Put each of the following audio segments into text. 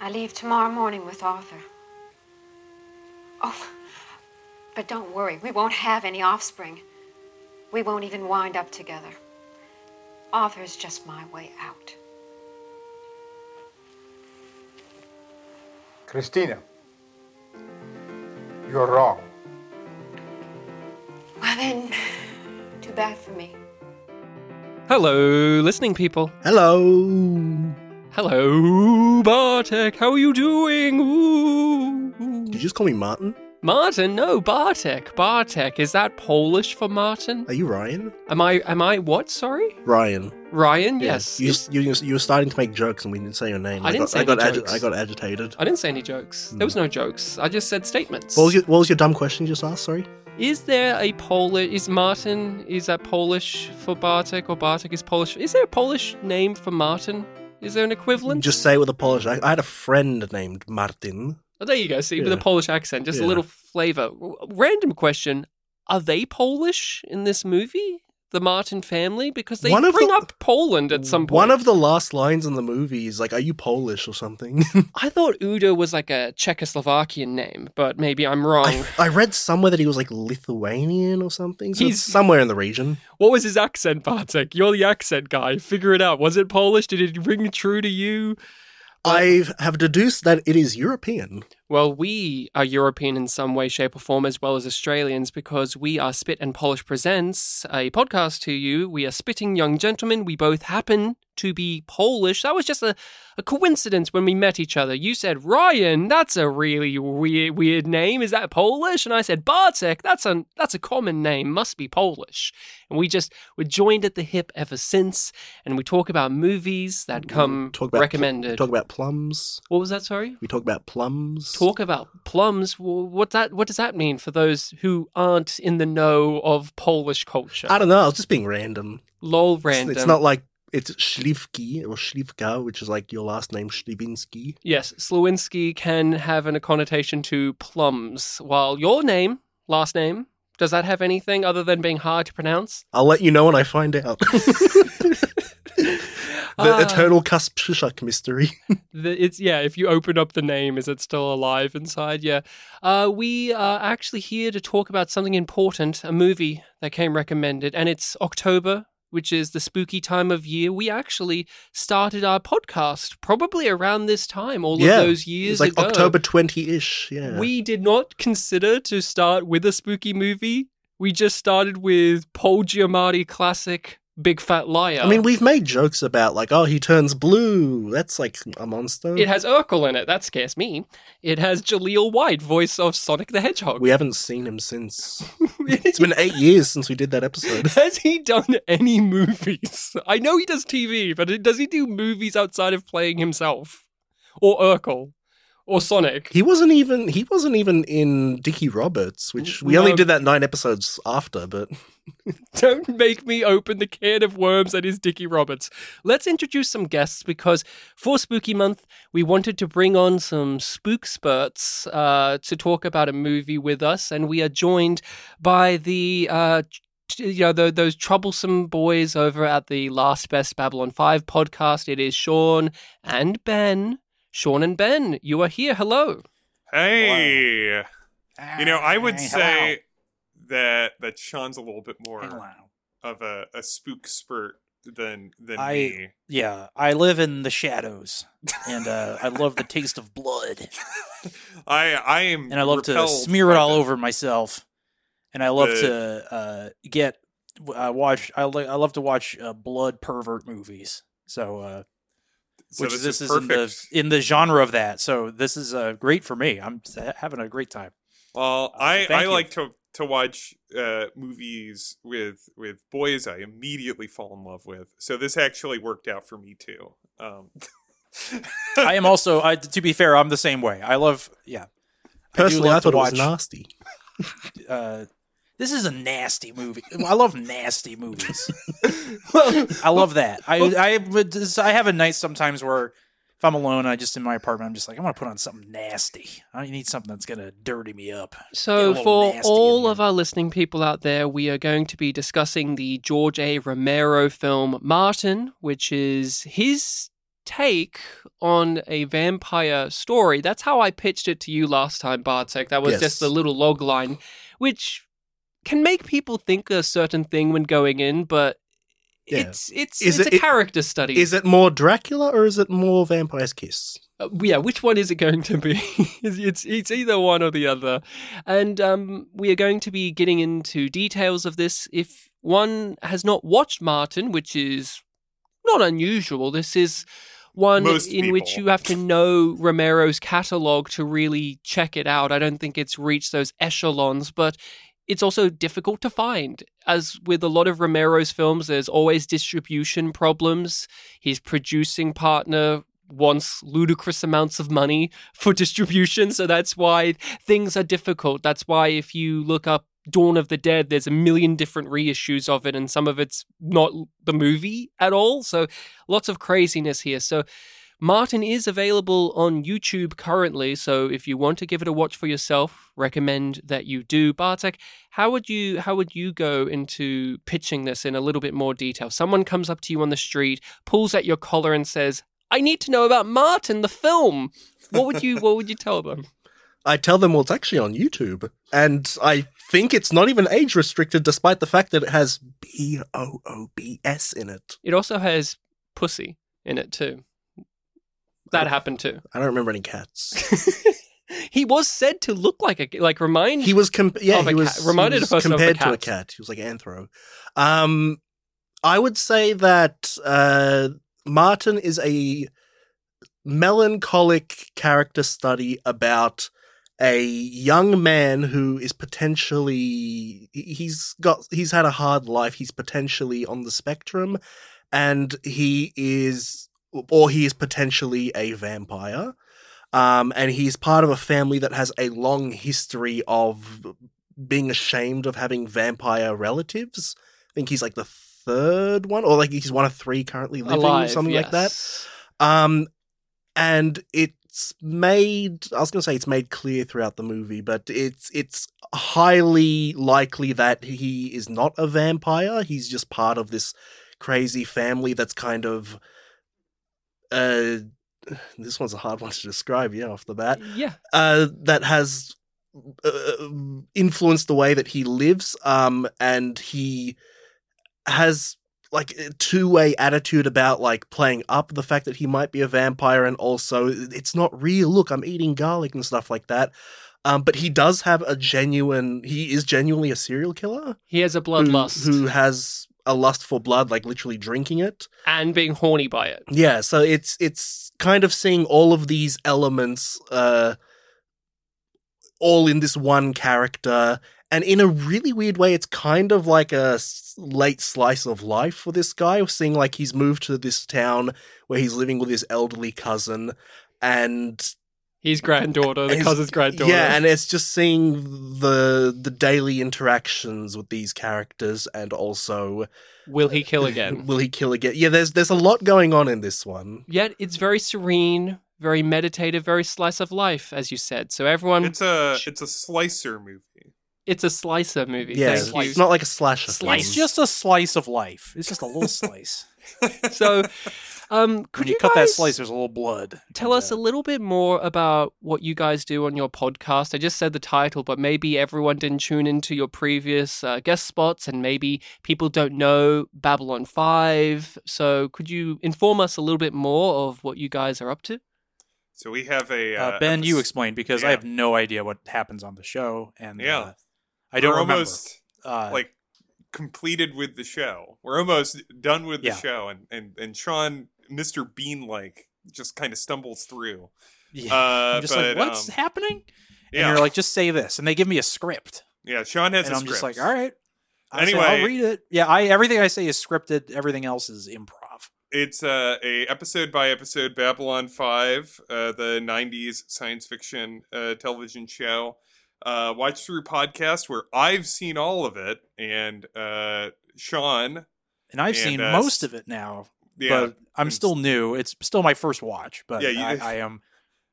I leave tomorrow morning with Arthur. Oh, but don't worry, we won't have any offspring. We won't even wind up together. Arthur's just my way out. Christina, you're wrong. Well, then, too bad for me. Hello, listening people. Hello. Hello, Bartek. How are you doing? Ooh. Did you just call me Martin? Martin? No, Bartek. Bartek. Is that Polish for Martin? Are you Ryan? Am I? Am I? What? Sorry, Ryan. Ryan. Yes. You, you, you were starting to make jokes and we didn't say your name. I didn't got, say I got, any agi- jokes. I got agitated. I didn't say any jokes. There was hmm. no jokes. I just said statements. What was, your, what was your dumb question you just asked? Sorry. Is there a Polish? Is Martin? Is that Polish for Bartek, or Bartek is Polish? Is there a Polish name for Martin? Is there an equivalent? Just say it with a Polish. I, I had a friend named Martin. Oh, there you go. See, with a Polish accent, just a little flavor. Random question: Are they Polish in this movie? The Martin family, because they One bring the- up Poland at some point. One of the last lines in the movie is like, "Are you Polish or something?" I thought Udo was like a Czechoslovakian name, but maybe I'm wrong. I, I read somewhere that he was like Lithuanian or something. So He's- somewhere in the region. What was his accent, Bartek? You're the accent guy. Figure it out. Was it Polish? Did it ring true to you? I have deduced that it is European. Well, we are European in some way, shape, or form, as well as Australians, because we are Spit and Polish Presents, a podcast to you. We are spitting young gentlemen. We both happen to be Polish. That was just a, a coincidence when we met each other. You said, Ryan, that's a really weird, weird name. Is that Polish? And I said, Bartek, that's a, that's a common name. Must be Polish. And we just, we're joined at the hip ever since. And we talk about movies that come Talk about recommended. Talk about plums. what was that, sorry? We talk about plums. Talk about plums. What that? What does that mean for those who aren't in the know of Polish culture? I don't know. I was just being random. Lol, It's- random. It's not like it's Śliwki or Śliwka, which is like your last name, Śliwinski. Yes, Slowinski can have an, a connotation to plums, while your name, last name, does that have anything other than being hard to pronounce? I'll let you know when I find out. the Ah. eternal Kasprzak mystery. The, it's yeah. If you open up the name, is it still alive inside? Yeah. Uh, we are actually here to talk about something important, a movie that came recommended, and it's October, which is the spooky time of year. We actually started our podcast probably around this time, all yeah, of those years It's like ago. October 20-ish. Yeah. We did not consider to start with a spooky movie. We just started with Paul Giamatti classic Big Fat Liar. I mean, we've made jokes about like, oh, he turns blue. That's like a monster. It has Urkel in it. That scares me. It has Jaleel White, voice of Sonic the Hedgehog. we haven't seen him since. It's been eight years since we did that episode. Has he done any movies? I know he does TV, but does he do movies outside of playing himself? Or Urkel? Or Sonic? He wasn't even he wasn't even in Dickie Roberts, which we only did that nine episodes after. But Don't make me open the can of worms that is Dickie Roberts. Let's introduce some guests because for Spooky Month, we wanted to bring on some spook spurts uh, to talk about a movie with us, and we are joined by the. Uh, you know tho- those troublesome boys over at the Last Best Babylon Five podcast. It is Sean and Ben. Sean and Ben, you are here. Hello. Hey, you know, I would Hey, say that that Sean's a little bit more hello. of a, a spook spurt than than I- me. Yeah, I live in the shadows, and uh, I love the taste of blood, I I am and I love to smear it all the- over myself, and I love The- to uh, get uh, watch. I li- I love to watch uh, blood pervert movies. So, uh, So which this, this, is is in the in the genre of that. So this is uh, great for me. I'm having a great time. Well, Uh, I thank I you. like to to watch uh, movies with with boys I immediately fall in love with. So this actually worked out for me too. Um, I am also. I, to be fair, I'm the same way. I love. Yeah. Personally, I, love to thought it was nasty. uh, this is a nasty movie. I love nasty movies. I love that. I I I have a night sometimes where if I'm alone, I just in my apartment, I'm just like I want to put on something nasty. I need something that's gonna dirty me up. So, for all of our listening people out there, we are going to be discussing the George A. Romero film Martin, which is his take on a vampire story. That's how I pitched it to you last time, Bartek. That was Yes. just the little log line, which can make people think a certain thing when going in, but Yeah. it's it's Is it's it- a character study. Is it more Dracula or is it more Vampire's Kiss? Uh, yeah, which one is it going to be? it's, it's it's either one or the other, and um, we are going to be getting into details of this. If one has not watched Martin, which is not unusual, this is one Most in which you have to know Romero's catalog to really check it out. I don't think it's reached those echelons, but it's also difficult to find. As with a lot of Romero's films, there's always distribution problems. His producing partner wants ludicrous amounts of money for distribution, so that's why things are difficult. That's why if you look up Dawn of the Dead, there's a million different reissues of it, and some of it's not the movie at all. So lots of craziness here. So Martin is available on YouTube currently, so if you want to give it a watch for yourself, recommend that you do. Bartek, how would you how would you go into pitching this in a little bit more detail? Someone comes up to you on the street, pulls at your collar and says, "I need to know about Martin the film." What would you what would you tell them? I tell them well, it's actually on YouTube, and I think it's not even age restricted, despite the fact that it has B O O B S in it. It also has pussy in it too. That happened too. I don't remember any cats. he was said to look like a like remind He was comp- yeah, he was cat. Reminded he was of a compared to a cat. cat. He was like anthro. Um, I would say that uh, Martin is a melancholic character study about a young man who is potentially he's got he's had a hard life he's potentially on the spectrum and he is or he is potentially a vampire um and he's part of a family that has a long history of being ashamed of having vampire relatives i think he's like the third one or like he's one of three currently living or alive, something like that um, and it's made. I was going to say it's made clear throughout the movie, but it's it's highly likely that he is not a vampire. He's just part of this crazy family that's kind of. Uh, this one's a hard one to describe. Yeah, off the bat Yeah. uh, that has uh, influenced the way that he lives. Um, and he has like a two-way attitude about like playing up the fact that he might be a vampire and also it's not real look i'm eating garlic and stuff like that um, but he does have a genuine he is genuinely a serial killer He has a who, bloodlust who has a lust for blood like literally drinking it. And being horny by it. yeah, so it's it's kind of seeing all of these elements uh all in this one character. And in a really weird way it's kind of like a late slice of life for this guy seeing like he's moved to this town where he's living with his elderly cousin. And His granddaughter, the his- cousin's granddaughter. yeah and it's just seeing the the daily interactions with these characters and also will he kill again? will he kill again yeah there's there's a lot going on in this one Yet it's very serene, very meditative, very slice of life, as you said. So everyone, It's a it's a slicer movie. It's a slicer movie. yeah Thank you. it's not like a slasher Slice. It's just a slice of life. It's just a little slice. So, um, could when you, you, cut that guys slice, there's a little blood. tell us a uh, little bit more about what you guys do on your podcast? I just said the title, but maybe everyone didn't tune into your previous uh, guest spots, and maybe people don't know Babylon Five. So, could you inform us a little bit more of what you guys are up to? So we have a Uh, uh, ben, you epis- explain because I have no idea what happens on the show, and Yeah. I don't almost uh, like completed with the show. We're almost done with the Yeah. show, and and and Sean, Mister Bean, like just kind of stumbles through. yeah. Uh, just but, like, what's um, happening? And yeah, you're like, just say this, and they give me a script, yeah. Sean has and a I'm just like, all right. I say, Anyway- I'll read it. Yeah, I everything I say is scripted. Everything else is improv. It's uh, a episode by episode Babylon Five, uh, the '90s science fiction uh, television show. Uh, watch through podcast where I've seen all of it, and uh, Sean, And I've And, seen uh, most of it now, yeah, but I'm still new. It's still my first watch, but Yeah, you- I, I am.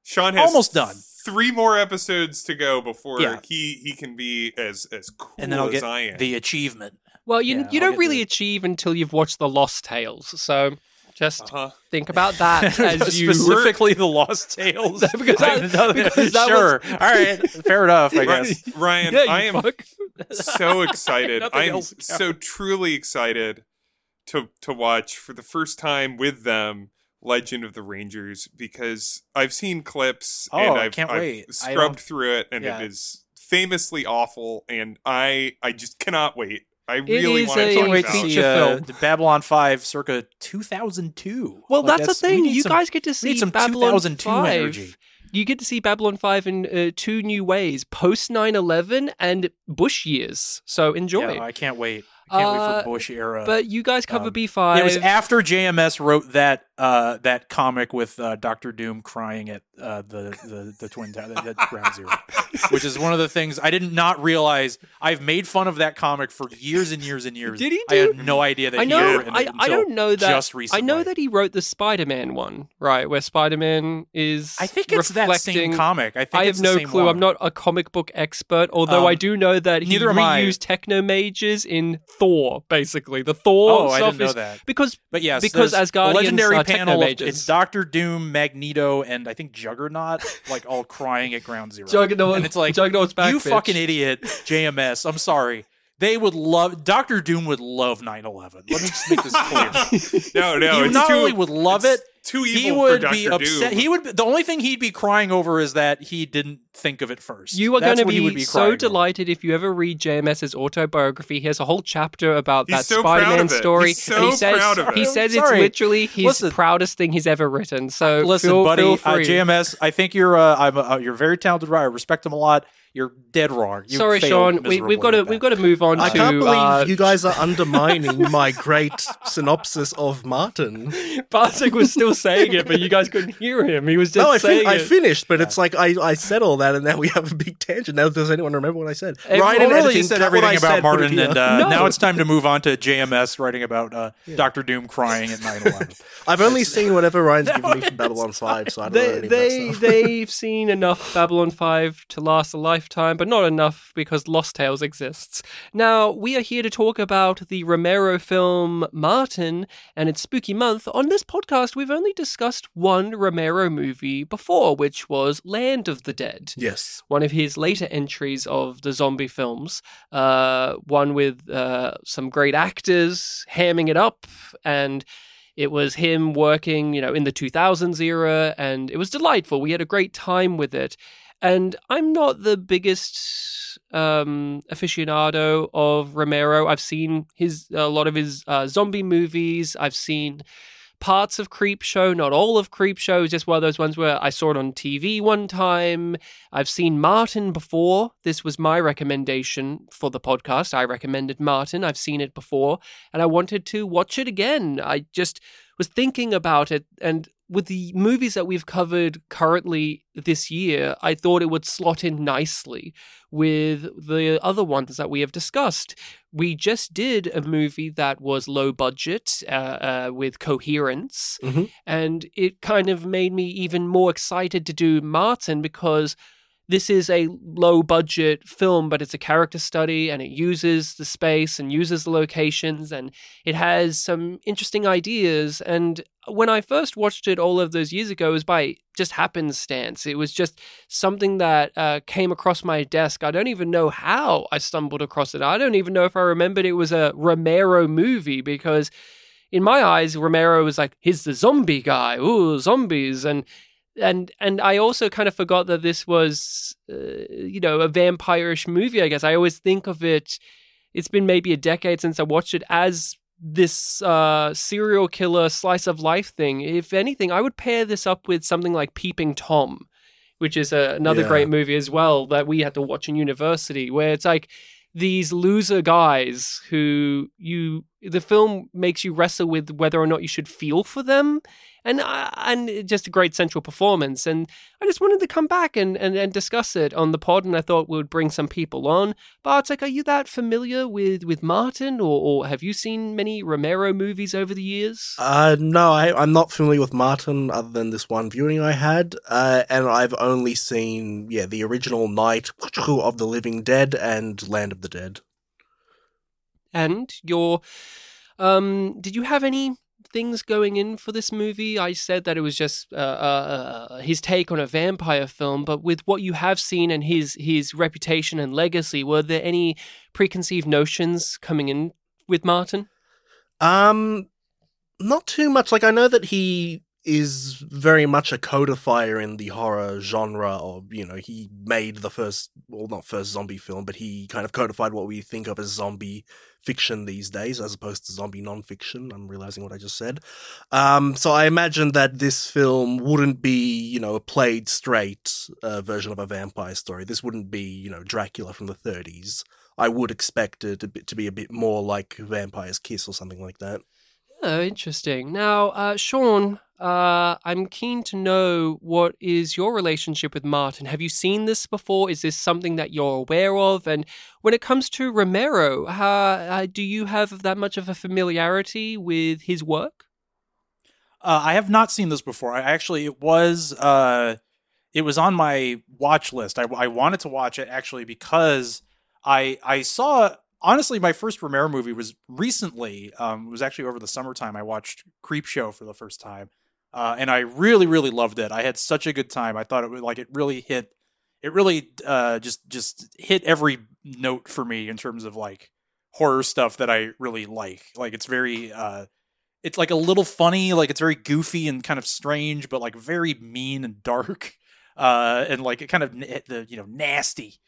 Sean has Almost done. Three more episodes to go before Yeah. he he can be as as cool And then I'll as get I am. the achievement. Well, you Yeah, you I'll don't really the- achieve until you've watched the Lost Tales. So Just Uh-huh. think about that as you specifically the Lost Tales. Because I that- know that. because that sure, all right, fair enough. I guess. Ryan, Yeah, I am fuck. so excited. I'm so truly excited to to watch for the first time with them Legend of the Rangers because I've seen clips Oh, and I I've, can't I've wait. Scrubbed through it and Yeah. it is famously awful and I I just cannot wait. I really is want to Can't talk wait to about see feature uh, film. the Babylon Five, circa 2002. Well, Like, that's, the thing. You some- guys get to see need some Babylon 2002 5. energy. You get to see Babylon 5 in uh, two new ways post 9 11 and Bush years. So enjoy. Yeah, I can't wait. I can't wait Uh, for Bush era. but you guys cover Um, B5. it was after JMS wrote that uh, that comic with uh, Doctor Doom crying at uh, the, the the twin tower at Ground Zero, which is one of the things I did not realize. I've made fun of that comic for years and years and years. Did he I had no idea that I he know. written I, it I don't know that. Just recently, I know that he wrote the Spider-Man one, right? Where Spider-Man is. I think it's that same comic. I think I have no clue. one. I'm not a comic book expert, although Um, I do know that he neither am I. reused techno mages in Thor, basically the Thor Oh, I didn't know that. because But yes, Because there's Asgardians a legendary are panel. Of, it's Doctor Doom, Magneto, and I think Juggernaut, like all crying at Ground Zero. Juggernaut, and it's like Juggernaut's back. you bitch. fucking idiot, JMS. I'm sorry. They would love Doctor Doom would love 9/11. Let me just make this clear. No, no, he it's not too, only would love it's it, Too evil he would for be Dr. upset. Doom. He would. The only thing he'd be crying over is that he didn't think of it first. You are That's going to what he be, would be so crying over. delighted if you ever read JMS's autobiography. He has a whole chapter about He's that so Spider-Man story, He's so and he says proud of it. he says it's literally his Listen. proudest thing he's ever written. So Listen, feel, buddy, feel uh. JMS. I think you're. Uh, I'm. Uh, you're a very talented writer. I respect him a lot. You're dead wrong. You Sorry, Sean. We, we've got to we've got to move on I to. can't believe uh, you guys are undermining my great synopsis of Martin. Bartek was still saying it, but you guys couldn't hear him. He was just no, I, saying fin- I it. finished, but it's like I, I said all that, and now we have a big tangent. Now, does anyone remember what I said? Everyone- Ryan in Well, really, editing, said everything about said, Martin, and uh, No. now it's time to move on to JMS writing about uh, Doctor Doom crying at 9/11. I've only seen whatever Ryan's given me from Babylon Five, so I don't know they any they of that stuff. they've seen enough Babylon 5 to last a lifetime, but not enough because Lost Tales exists. Now, we are here to talk about the Romero film Martin and its spooky month. On this podcast, we've only discussed one Romero movie before, which was Land of the Dead. Yes. One of his later entries of the zombie films, uh, one with uh, some great actors hamming it up, and it was him working, you know, in the 2000s era, and it was delightful. We had a great time with it. And I'm not the biggest um, aficionado of Romero. I've seen his a lot of his uh, zombie movies. I've seen parts of Creepshow, not all of Creepshow. Just one of those ones where I saw it on TV one time. I've seen Martin before. This was my recommendation for the podcast. I recommended Martin. I've seen it before, and I wanted to watch it again. I just was thinking about it, and with the movies that we've covered currently this year, I thought it would slot in nicely with the other ones that we have discussed. We just did a movie that was low budget uh, uh, with coherence, Mhm. and it kind of made me even more excited to do Martin because this is a low budget film, but it's a character study and it uses the space and uses the locations and it has some interesting ideas. And when I first watched it all of those years ago, it was by just happenstance. It was just something that uh, came across my desk. I don't even know how I stumbled across it. I don't even know if I remembered it was a Romero movie because. In my eyes, Romero was like, he's the zombie guy. Ooh, zombies. And and and I also kind of forgot that this was, uh, you know, a vampire-ish movie. I guess I always think of it. It's been maybe a decade since I watched it as this uh, serial killer slice of life thing. If anything, I would pair this up with something like Peeping Tom, which is a, another Yeah. great movie as well that we had to watch in university, where it's like these loser guys who you the film makes you wrestle with whether or not you should feel for them. And uh, and just a great central performance. And I just wanted to come back and, and, and discuss it on the pod and I thought we would bring some people on. Bartek are you that familiar with with Martin or, or have you seen many Romero movies over the years? Uh, no, I, I'm not familiar with Martin other than this one viewing I had, uh, and I've only seen yeah the original Night of the Living Dead and Land of the Dead. And your um did you have any things going in for this movie? I said that it was just uh, uh, uh, his take on a vampire film, but with what you have seen and his his reputation and legacy, were there any preconceived notions coming in with Martin? Um, not too much. Like I know that he is very much a codifier in the horror genre or you know he made the first well not first zombie film but he kind of codified what we think of as zombie fiction these days as opposed to zombie non-fiction. I'm realizing what i just said. Um, so i imagine that this film wouldn't be you know a played straight uh, version of a vampire story. This wouldn't be you know dracula from the 30s i would expect it to be, to be a bit more like vampire's kiss or something like that Oh, interesting. Now, uh, Sean, uh, I'm keen to know what is your relationship with Martin. Have you seen this before? Is this something that you're aware of? And when it comes to Romero, uh, do you have that much of a familiarity with his work? Uh, I have not seen this before. I actually it was uh, it was on my watch list. I, I wanted to watch it actually because I I saw honestly my first Romero movie was recently. Um, it was actually over the summertime. I watched Creepshow for the first time, uh, and I really really loved it. I had such a good time. I thought it was like it really hit. It really uh, just just hit every note for me in terms of like horror stuff that I really like. Like it's very uh it's like a little funny, like it's very goofy and kind of strange, but like very mean and dark. Uh and like it kind of the you know nasty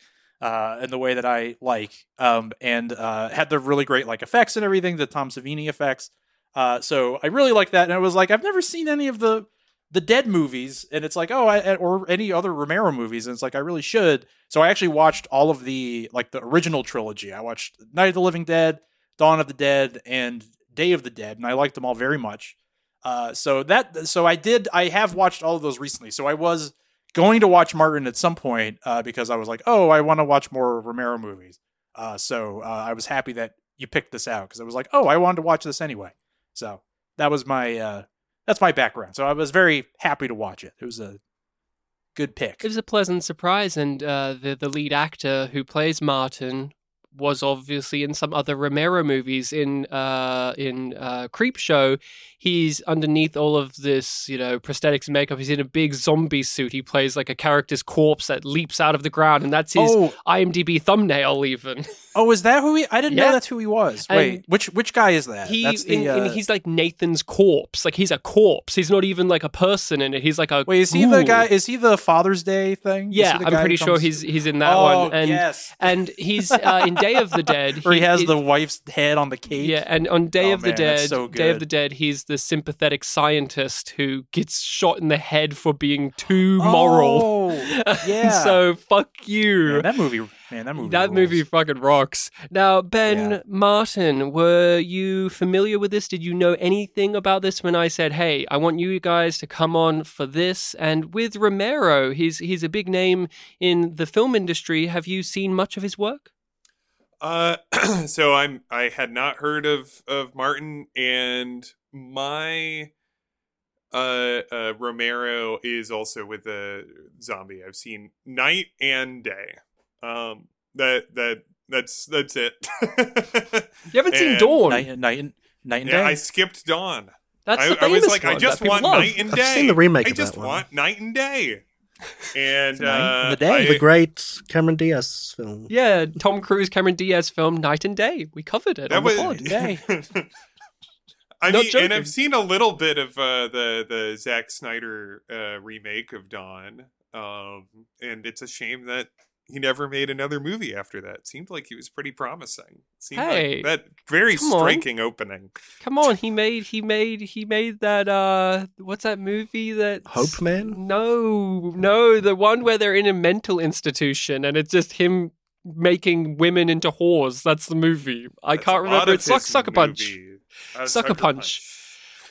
uh in the way that I like. Um and uh had the really great like effects and everything, the Tom Savini effects. Uh so I really like that and I was like I've never seen any of the the Dead movies, and it's like, oh, I, or any other Romero movies, and it's like I really should. So I actually watched all of the like the original trilogy. I watched Night of the Living Dead, Dawn of the Dead, and Day of the Dead, and I liked them all very much. Uh, so that, so I did, I have watched all of those recently. So I was going to watch Martin at some point uh, because I was like, oh, I want to watch more Romero movies. Uh, so uh, I was happy that you picked this out because I was like, oh, I wanted to watch this anyway. So that was my uh, that's my background. So I was very happy to watch it. It was a good pick. It was a pleasant surprise, and uh, the the lead actor who plays Martin was obviously in some other Romero movies. In uh, in uh, Creepshow, he's underneath all of this, you know, prosthetics and makeup. He's in a big zombie suit. He plays like a character's corpse that leaps out of the ground, and that's his Oh, IMDb thumbnail. Even oh, is that who he? I didn't Yeah. know that's who he was. And Wait, which which guy is that? he, that's in, the. in- uh, he's like Nathan's corpse. Like he's a corpse. He's not even like a person in it. He's like a Wait, is he the guy? Is he the Father's Day thing? Yeah, he the I'm pretty sure comes- he's he's in that oh, one. And yes. and he's uh, in Day of the Dead. Where he has he- the wife's head on the cake. Yeah, and on Day Oh, of the man, that's Dead, so Day of the Dead, he's the sympathetic scientist who gets shot in the head for being too moral. Oh, yeah. so fuck you. Man, that movie. Man, that movie. that rules. movie fucking rocks. Now, Ben Yeah. Martin, were you familiar with this? Did you know anything about this when I said, "Hey, I want you guys to come on for this"? And with Romero, he's he's a big name in the film industry. Have you seen much of his work? Uh, so I'm I had not heard of of Martin, and my uh, uh Romero is also with the zombie. I've seen Night and Day. Um, that that that's that's it. You haven't seen Dawn. Night, night, and- night and yeah, day. I skipped Dawn. That's I, the I was famous like, I just want love. Night and day. I've Day. seen the remake I of just that one. want Night and Day. And Night and uh, the Day. I- the great Cameron Diaz film. Yeah, Tom Cruise, Cameron Diaz film Night and Day. We covered it That on was the pod. Day. I Not mean, joking. and I've seen a little bit of uh, the the Zack Snyder uh, remake of Dawn, um, and it's a shame that he never made another movie after that. Seemed like he was pretty promising. Seemed Hey, like that very come on. striking opening. Come on, he made he made he made that uh what's that movie that Hope Man? No, no, the one where they're in a mental institution and it's just him making women into whores. That's the movie. I That's can't remember. It's like his Sucker Punch. movie. Uh, Sucker Punch.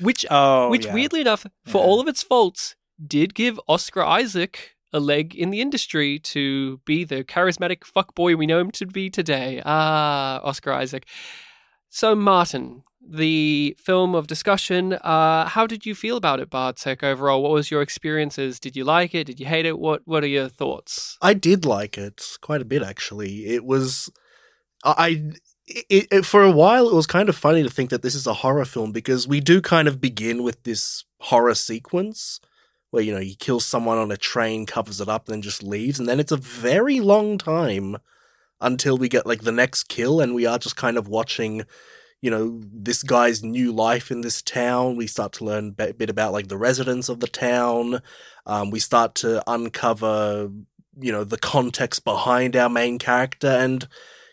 Which oh, which yeah. weirdly enough, for Yeah. all of its faults, did give Oscar Isaac a leg in the industry to be the charismatic fuckboy we know him to be today. Ah, Oscar Isaac. So, Martin, the film of discussion, uh, how did you feel about it, Bartek, overall? What was your experiences? Did you like it? Did you hate it? What What are your thoughts? I did like it quite a bit actually. It was I it, it, for a while, it was kind of funny to think that this is a horror film because we do kind of begin with this horror sequence where you know he kills someone on a train, covers it up, and then just leaves, and then it's a very long time until we get like the next kill, and we are just kind of watching, you know, this guy's new life in this town. We start to learn a bit about like the residents of the town. Um, we start to uncover, you know, the context behind our main character, and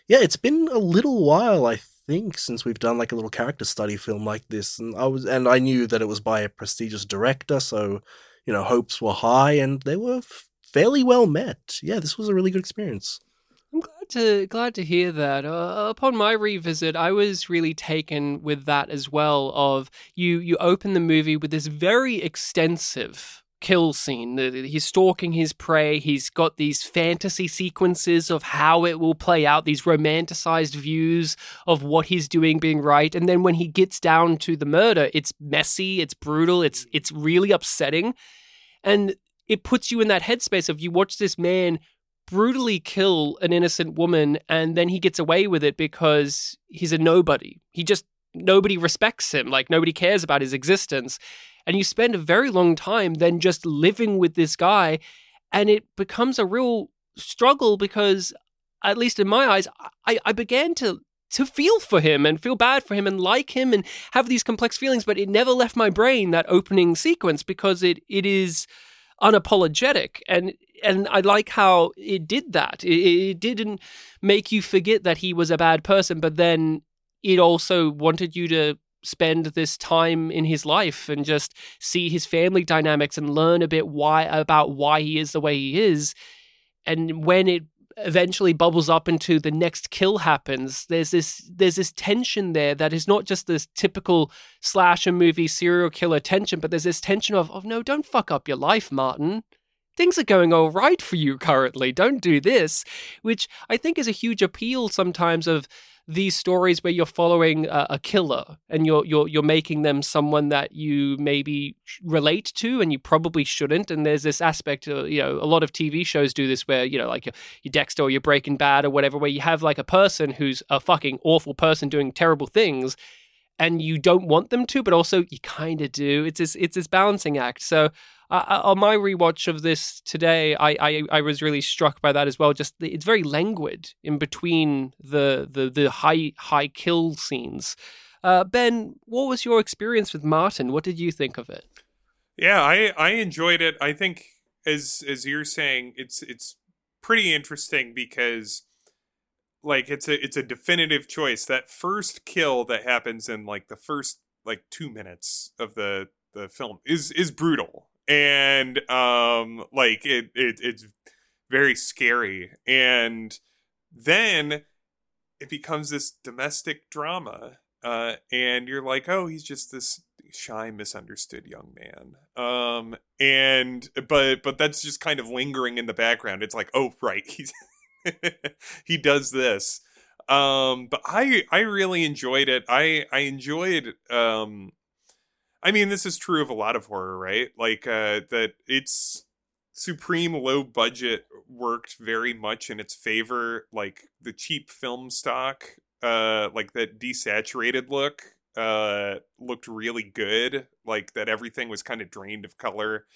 yeah, it's been a little while, I think, since we've done like a little character study film like this, and I was and I knew that it was by a prestigious director, so you know hopes were high, and they were fairly well met. Yeah, this was a really good experience. I'm glad to glad to hear that. Uh, upon my revisit, I was really taken with that as well. Of you, you open the movie with this very extensive kill scene. He's stalking his prey. He's got these fantasy sequences of how it will play out, these romanticized views of what he's doing being right. And then when he gets down to the murder, it's messy, it's brutal, it's it's really upsetting. And it puts you in that headspace of you watch this man brutally kill an innocent woman and then he gets away with it because he's a nobody. He just nobody respects him, like nobody cares about his existence and you spend a very long time then just living with this guy and it becomes a real struggle because at least in my eyes i, I began to to feel for him and feel bad for him and like him and have these complex feelings but it never left my brain that opening sequence because it it is unapologetic and and I like how it did that. It, it, didn't make you forget that he was a bad person, but then it also wanted you to spend this time in his life and just see his family dynamics and learn a bit why about why he is the way he is. And when it eventually bubbles up into the next kill happens there's this there's this tension there that is not just this typical slasher movie serial killer tension but there's this tension of oh no don't fuck up your life martin. Things are going all right for you currently. Don't do this which i think is a huge appeal sometimes of these stories where you're following a, a, killer and you're you're you're making them someone that you maybe relate to and you probably shouldn't. And there's this aspect of, you know a lot of TV shows do this where you know like your, your Dexter or your Breaking Bad or whatever where you have like a person who's a fucking awful person doing terrible things and you don't want them to but also you kind of do. It's this it's this balancing act. So on my rewatch of this today, I, I, I was really struck by that as well. Just it's very languid in between the the the high high kill scenes. Uh, ben, what was your experience with Martin? What did you think of it? Yeah, I I enjoyed it. I think as as you're saying, it's it's pretty interesting because like it's a it's a definitive choice. That first kill that happens in like the first like two minutes of the the film is is brutal and um like it, it it's very scary. And then it becomes this domestic drama uh and you're like oh he's just this shy misunderstood young man. Um and but but that's just kind of lingering in the background. It's like oh right he's he does this. Um but i i really enjoyed it. I i enjoyed um I mean, this is true of a lot of horror, right? Like uh, that it's supreme low budget worked very much in its favor. Like the cheap film stock, uh, like that desaturated look, uh, looked really good. Like that everything was kind of drained of color.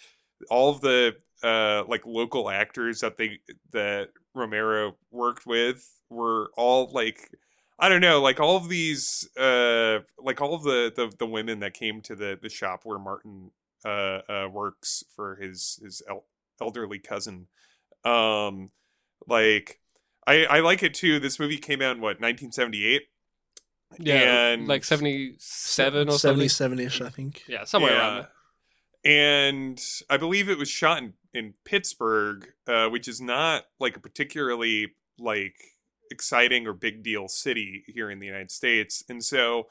All of the uh, like local actors that they that Romero worked with were all like I don't know, like all of these, uh, like all of the, the, the women that came to the, the shop where Martin, uh, uh works for his, his el- elderly cousin. Um, like I, I like it too. This movie came out in what, 1978? Yeah, and like 77 or 77-ish, I think. Yeah, somewhere yeah. around there. And I believe it was shot in, in Pittsburgh, uh, which is not like a particularly like exciting or big deal city here in the United States. And so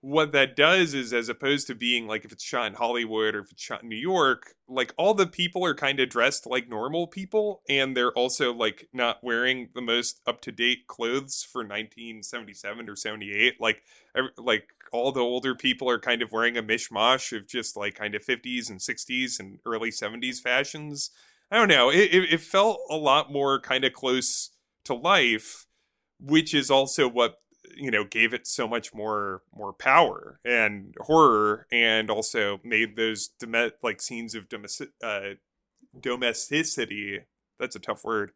what that does is as opposed to being like if it's shot in Hollywood or if it's shot in New York, like all the people are kind of dressed like normal people and they're also like not wearing the most up-to-date clothes for 1977 or 78 like like all the older people are kind of wearing a mishmash of just like kind of 50s and 60s and early 70s fashions. I don't know. It, it, it felt a lot more kind of close to life which is also what you know gave it so much more more power and horror and also made those dome- like scenes of domestic uh, domesticity that's a tough word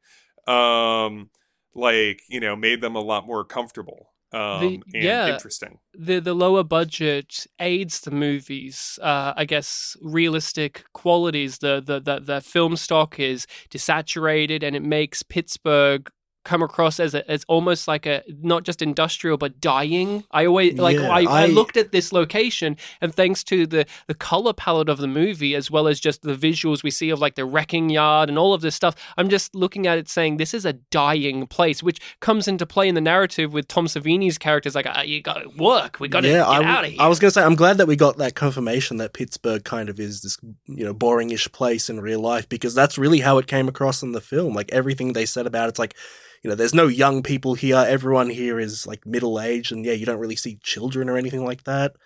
um like you know made them a lot more comfortable um The- and yeah. interesting the the lower budget aids the movies. Uh, I guess realistic qualities. The, the the the film stock is desaturated, and it makes Pittsburgh come across as a, as almost like a not just industrial but dying. I always like Yeah, I, I I- looked at this location, and thanks to the the color palette of the movie as well as just the visuals we see of like the wrecking yard and all of this stuff, I'm just looking at it saying this is a dying place, which comes into play in the narrative with Tom Savini's characters like uh, you got to work, we got to yeah, get I, out of here. I was gonna say I'm glad that we got that confirmation that Pittsburgh kind of is this you know boringish place in real life because that's really how it came across in the film. Like everything they said about it's like you know there's no young people here. Everyone here is like middle aged, and yeah, you don't really see children or anything like that.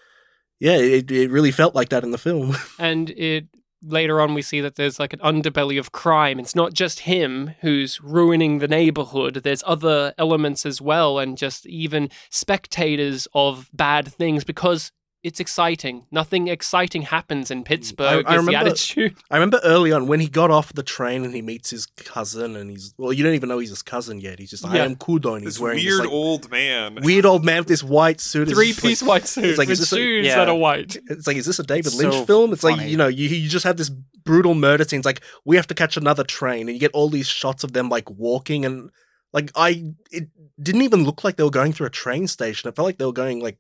Yeah, it it really felt like that in the film. and it later on we see that there's like an underbelly of crime it's not just him who's ruining the neighborhood there's other elements as well and just even spectators of bad things because it's exciting nothing exciting happens in mm, pittsburgh I is the remember- attitude I remember early on when he got off the train and he meets his cousin, and he's well, you don't even know he's his cousin yet. He's just I Yeah. am Cuda, and he's this wearing weird this like, old man weird old man with this white suit. It's three like- piece white suit it's like, with is this a- Yeah. that are white It's like, is this a David It's Lynch so film? It's like, you know, you, you just have this brutal murder scene. It's like, we have to catch another train, and you get all these shots of them like walking, and like, I, it didn't even look like they were going through a train station. It felt like they were going like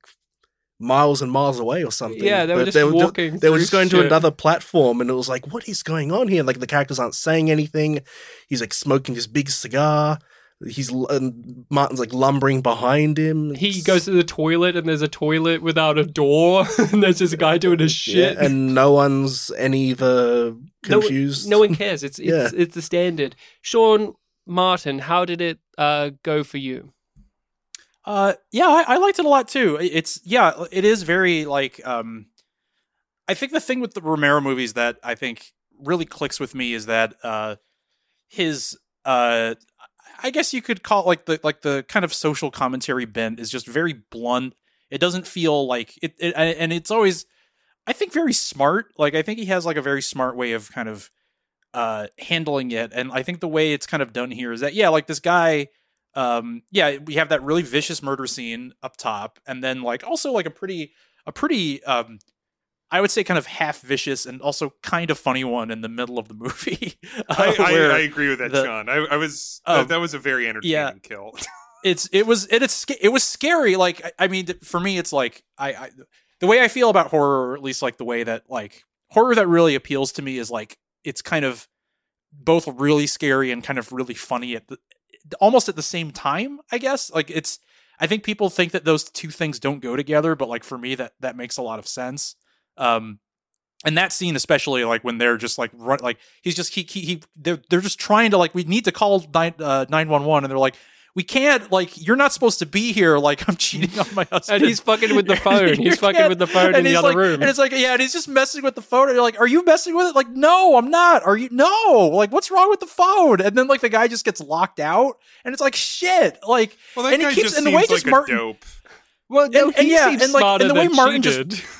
miles and miles away or something. Yeah, they were But just ju- walking they were just going to another platform, and it was like, what is going on here? Like, the characters aren't saying anything. He's like smoking this big cigar. He's and Martin's like lumbering behind him. he goes to the toilet and there's a toilet without a door and there's this guy doing his shit Yeah, and no one's any the No- confused. No one cares. It's it's Yeah. it's the standard. Sean Martin, how did it uh, go for you? Uh, yeah, I, I liked it a lot too. It's yeah, it is very like um, I think the thing with the Romero movies that I think really clicks with me is that uh, his uh, I guess you could call it like the like the kind of social commentary bent is just very blunt. It doesn't feel like it, it and it's always I think very smart. Like I think he has like a very smart way of kind of uh handling it and I think the way it's kind of done here is that yeah, like this guy um yeah we have that really vicious murder scene up top and then like also like a pretty a pretty um i would say kind of half vicious and also kind of funny one in the middle of the movie I, uh, I, where I agree with that, the- Sean. I, I was Um, that, that was a very entertaining yeah. kill. it's it was it, it's it was scary like I, I mean for me it's like I, I the way i feel about horror or at least like the way that like horror that really appeals to me is like it's kind of both really scary and kind of really funny at the almost at the same time i guess. Like it's i think people think that those two things don't go together but like for me that that makes a lot of sense. Um and that scene especially like when they're just like run like he's just he he, he they're, they're just trying to like we need to call nine uh, 911 and they're like we can't like you're not supposed to be here like i'm cheating on my husband And he's fucking with the phone. He's fucking with the phone in and the he's other like- room. and it's like yeah and he's just messing with the phone and you're like are you messing with it like no i'm not are you no like what's wrong with the phone and then like the guy just gets locked out and it's like shit like Well, that And he guy keeps- just and the seems way like just a Martin- dope. well, no, and- and he yeah, seems and, like, smarter and the way Martin just- did.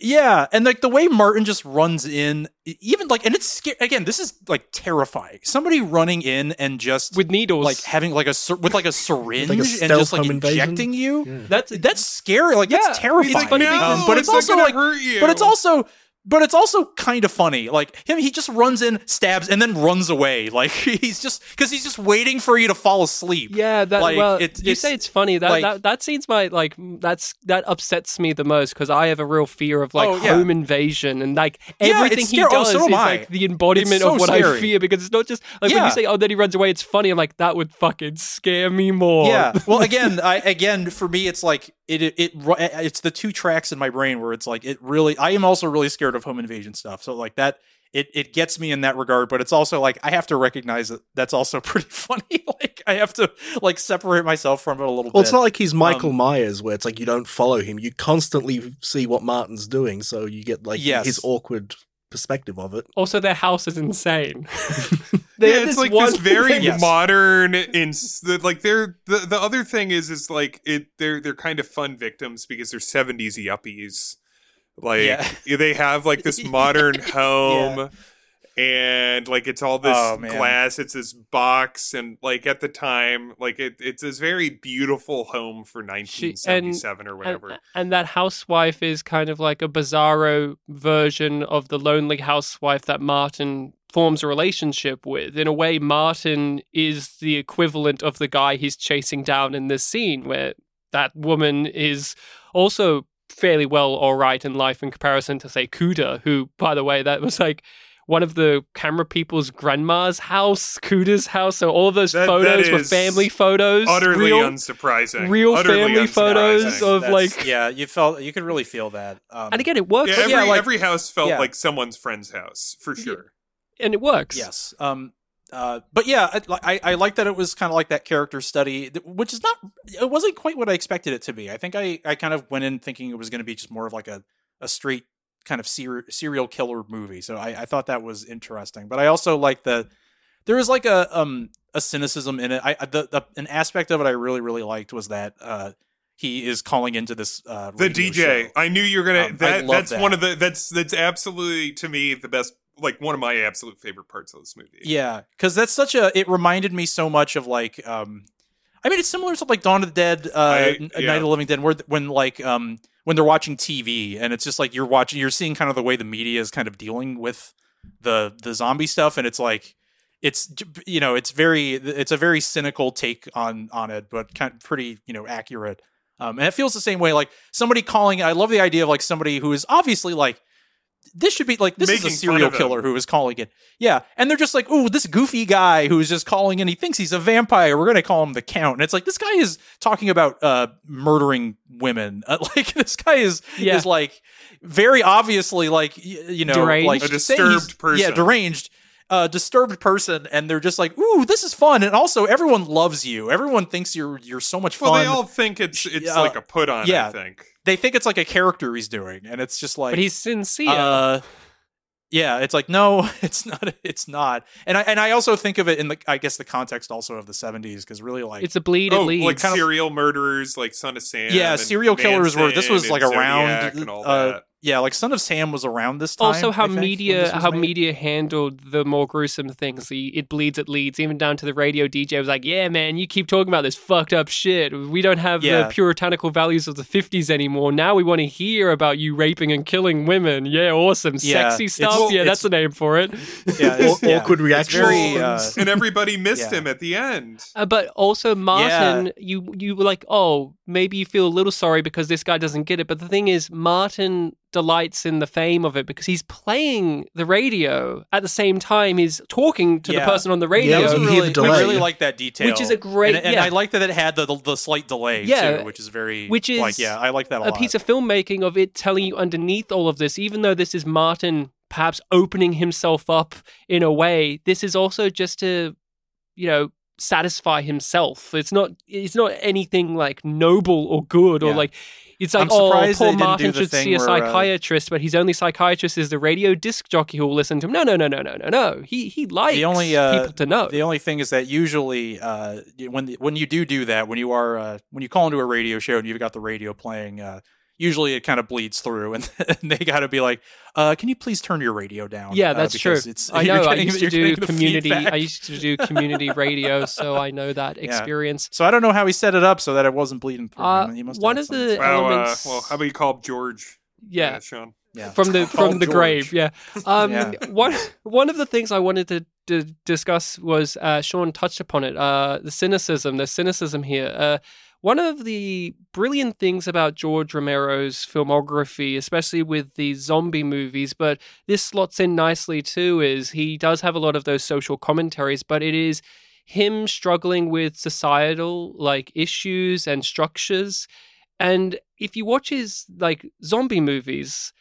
Yeah, and like the way Martin just runs in, even like, and it's scary. Again, this is like terrifying. Somebody running in and just with needles. like having like a with like a syringe and just like home invasion? injecting you. Yeah. that's That's scary. Like Yeah, that's terrifying. it's funny because- Um, but it's, not also gonna like, hurt you. but it's also. But it's also kind of funny. Like him, he just runs in, stabs, and then runs away. Like he's just because he's just waiting for you to fall asleep. Yeah, that Like, well, it's- you say it's funny. That like- that that seems my like that's that upsets me the most because I have a real fear of like Oh, yeah. home invasion and like everything it's he scary. Oh, does so is like the embodiment so of what I fear because it's not just like when you say oh then he runs away it's funny I'm like that would fucking scare me more. Yeah. Well, again, I again for me, it's like it, it it it's the two tracks in my brain where it's like it really. I am also really scared of home invasion stuff. So like that, it it gets me in that regard. But it's also like I have to recognize that that's also pretty funny. like I have to like separate myself from it a little Well, bit. it's not like he's Michael Um, Myers, where it's like you don't follow him. You constantly see what Martin's doing, so you get like Yes. his awkward perspective of it. Also, their house is insane. yeah, They have it's this like one- this very Yes. modern. In like they're the the other thing is is like it they're they're kind of fun victims because they're seventies yuppies. Like Yeah. they have like this modern home. And like it's all this Oh, glass, it's this box, and like at the time, like it, it's this very beautiful home for 1977 or and, whatever. and that housewife is kind of like a bizarro version of the lonely housewife that Martin forms a relationship with. In a way, Martin is the equivalent of the guy he's chasing down in this scene, where that woman is also fairly well all right in life in comparison to, say, Cuda, who, by the way, that was like one of the camera people's grandma's house, Cuda's house. So all of those That- photos that were family photos. Utterly real, unsurprising. real Utterly family photos of That's- like yeah, you felt you could really feel that. Um, and again, it works. Yeah, every, yeah, like- every house felt yeah. like someone's friend's house for sure. and it works. Yes. Um. Uh. But yeah, I I, I like that it was kind of like that character study, which is not. It wasn't quite what I expected it to be. I think I I kind of went in thinking it was going to be just more of like a a straight kind of ser- serial killer movie. So I I thought that was interesting. But I also like the there was like a um a cynicism in it. I the, the an aspect of it I really really liked was that uh he is calling into this uh The DJ. show. I knew you were gonna. Um, that that's that. one of the. That's that's absolutely to me the best. Like one of my absolute favorite parts of this movie. Yeah, because that's such a. It reminded me so much of like. um I mean, it's similar to like Dawn of the Dead, uh, I- yeah. Night of the Living Dead, where when like um when they're watching TV and it's just like you're watching, you're seeing kind of the way the media is kind of dealing with the the zombie stuff, and it's like it's you know it's very it's a very cynical take on on it, but kind of pretty you know accurate. Um, and it feels the same way. Like somebody calling. I love the idea of like somebody who is obviously like this should be like this Making is a serial killer who is calling it. Yeah, and they're just like, "Ooh, this goofy guy who's just calling in. He thinks he's a vampire. We're gonna call him the Count." And it's like this guy is talking about uh, murdering women. Uh, like this guy is Yeah. is like very obviously like y- you know Deranged? like A disturbed person. Yeah, deranged. Uh, disturbed person, and they're just like, "Ooh, this is fun," and also everyone loves you. Everyone thinks you're you're so much Well, fun. they all think it's it's Yeah. like a put on. Yeah. I think. They think it's like a character he's doing, and it's just like but he's sincere. uh, yeah, it's like no, it's not. It's not. And I and I also think of it in the I guess the context also of the seventies because really like it's a bleed. Oh, it like kind of- serial murderers, like Son of Sam. yeah, and serial killers were. This was like and around. And all uh, that. Yeah, like Son of Sam was around this time. also how think, media how made. media handled the more gruesome things the it bleeds it leads even down to the radio dj was like yeah man you keep talking about this fucked up shit we don't have Yeah. the puritanical values of the 50s anymore now we want to hear about you raping and killing women yeah awesome Yeah, sexy stuff well, yeah that's the name for it Yeah, it's- Aw- yeah. awkward It's reactions. very, uh, and everybody missed Yeah. him at the end. Uh, but also Martin, you you were like, oh, maybe you feel a little sorry because this guy doesn't get it. But the thing is, Martin delights in the fame of it because he's playing the radio at the same time he's talking to Yeah. the person on the radio. Yeah, I really, the delay. I really like that detail, Which is a great- and, and yeah. I like that it had the the, the slight delay, Yeah, too, which is very, which is like, yeah, I like that a, a lot. piece of filmmaking of it telling you underneath all of this, even though this is Martin perhaps opening himself up in a way, this is also just to, you know, satisfy himself. It's not it's not anything like noble or good or Yeah. like it's like oh poor Martin should see a where, uh, psychiatrist, but his only psychiatrist is the radio disc jockey who will listen to him. No, no, no, no, no, no, no. He he likes the only uh, people to know. The only thing is that usually uh, when when you do do that, when you are uh, when you call into a radio show and you've got the radio playing, uh, usually it kind of bleeds through, and, they got to be like, uh, "Can you please turn your radio down?" Yeah, Uh, that's true. It's, I you're know. I used to do community. I used to do community radio, so I know that Yeah. experience. So I don't know how he set it up so that it wasn't bleeding through. Uh, He must one of something. the- Wow. Uh, elements- well, how about you call George? Yeah, uh, Sean. yeah. from the Call from the George. grave. Yeah. Um, Yeah. One one of the things I wanted to, to discuss was uh, Sean touched upon it. Uh, the cynicism. The cynicism here. Uh, one of the brilliant things about George Romero's filmography, especially with the zombie movies, but this slots in nicely too, is he does have a lot of those social commentaries, but it is him struggling with societal like issues and structures. And if you watch his like zombie movies,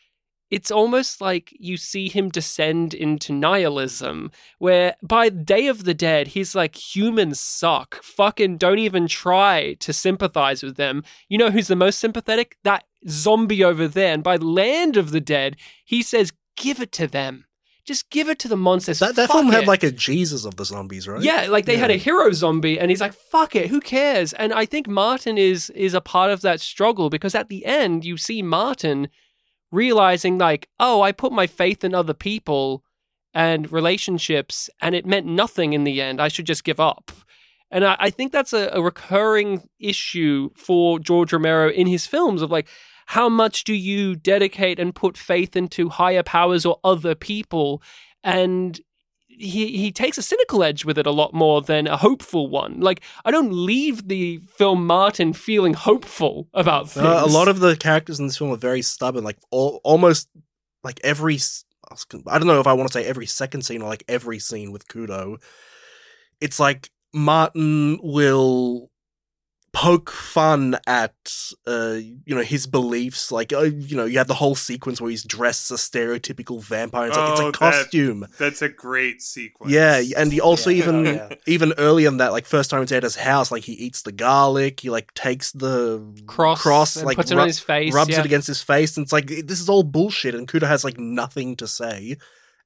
it's almost like you see him descend into nihilism, where by Day of the Dead, he's like, humans suck. Fucking don't even try to sympathize with them. You know who's the most sympathetic? That zombie over there. And by Land of the Dead, he says, give it to them. Just give it to the monsters. That that film had like a Jesus of the zombies, right? Yeah, like they had a hero zombie, and he's like, "Fuck it, who cares?" And I think Martin is is a part of that struggle because at the end you see Martin realizing like, "Oh, I put my faith in other people and relationships, and it meant nothing in the end. I should just give up." And I, I think that's a, a recurring issue for George Romero in his films of like, how much do you dedicate and put faith into higher powers or other people? And he he takes a cynical edge with it a lot more than a hopeful one. Like I don't leave the film Martin feeling hopeful about things. Uh, a lot of the characters in this film are very stubborn. Like al- almost like every, s- I was con- I don't know if I want to say every second scene or like every scene with Cuda. It's like Martin will poke fun at uh you know his beliefs like uh, you know you have the whole sequence where he's dressed as a stereotypical vampire it's like it's Oh, a that- costume That's a great sequence. yeah, and he also Yeah. even Oh, yeah. even earlier than that, like first time he's at his house, like he eats the garlic, he like takes the cross, cross, and like puts it ru- on his face, rubs yeah. it against his face, and it's like this is all bullshit. And Cuda has like nothing to say,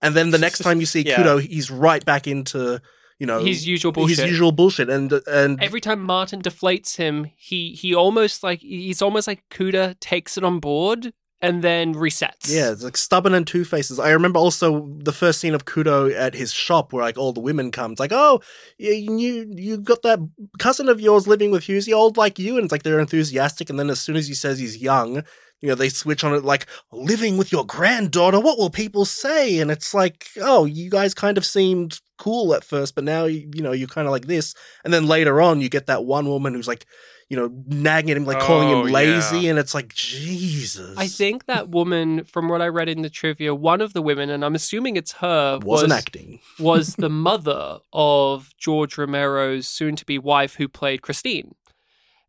and then the next time you see Yeah. Cuda, he's right back into you know his usual bullshit. his usual bullshit, and and Every time Martin deflates him, he he almost like he's almost like Cuda takes it on board and then resets. Yeah, it's like stubborn and two faces. I remember also the first scene of Cuda at his shop where like all the women come. It's like, oh, you you, you got that cousin of yours living with Husey, old like you, and it's like they're enthusiastic. And then as soon as he says he's young, you know, they switch on it like living with your granddaughter. What will people say? And it's like, oh, you guys kind of seemed cool at first, but now you you know you're kind of like this. And then later on, you get that one woman who's like. You know, nagging at him, like calling Oh, him lazy, yeah. and it's like Jesus. I think that woman, from what I read in the trivia, one of the women, and I'm assuming it's her, wasn't was, acting. was the mother of George Romero's soon-to-be wife, who played Christine.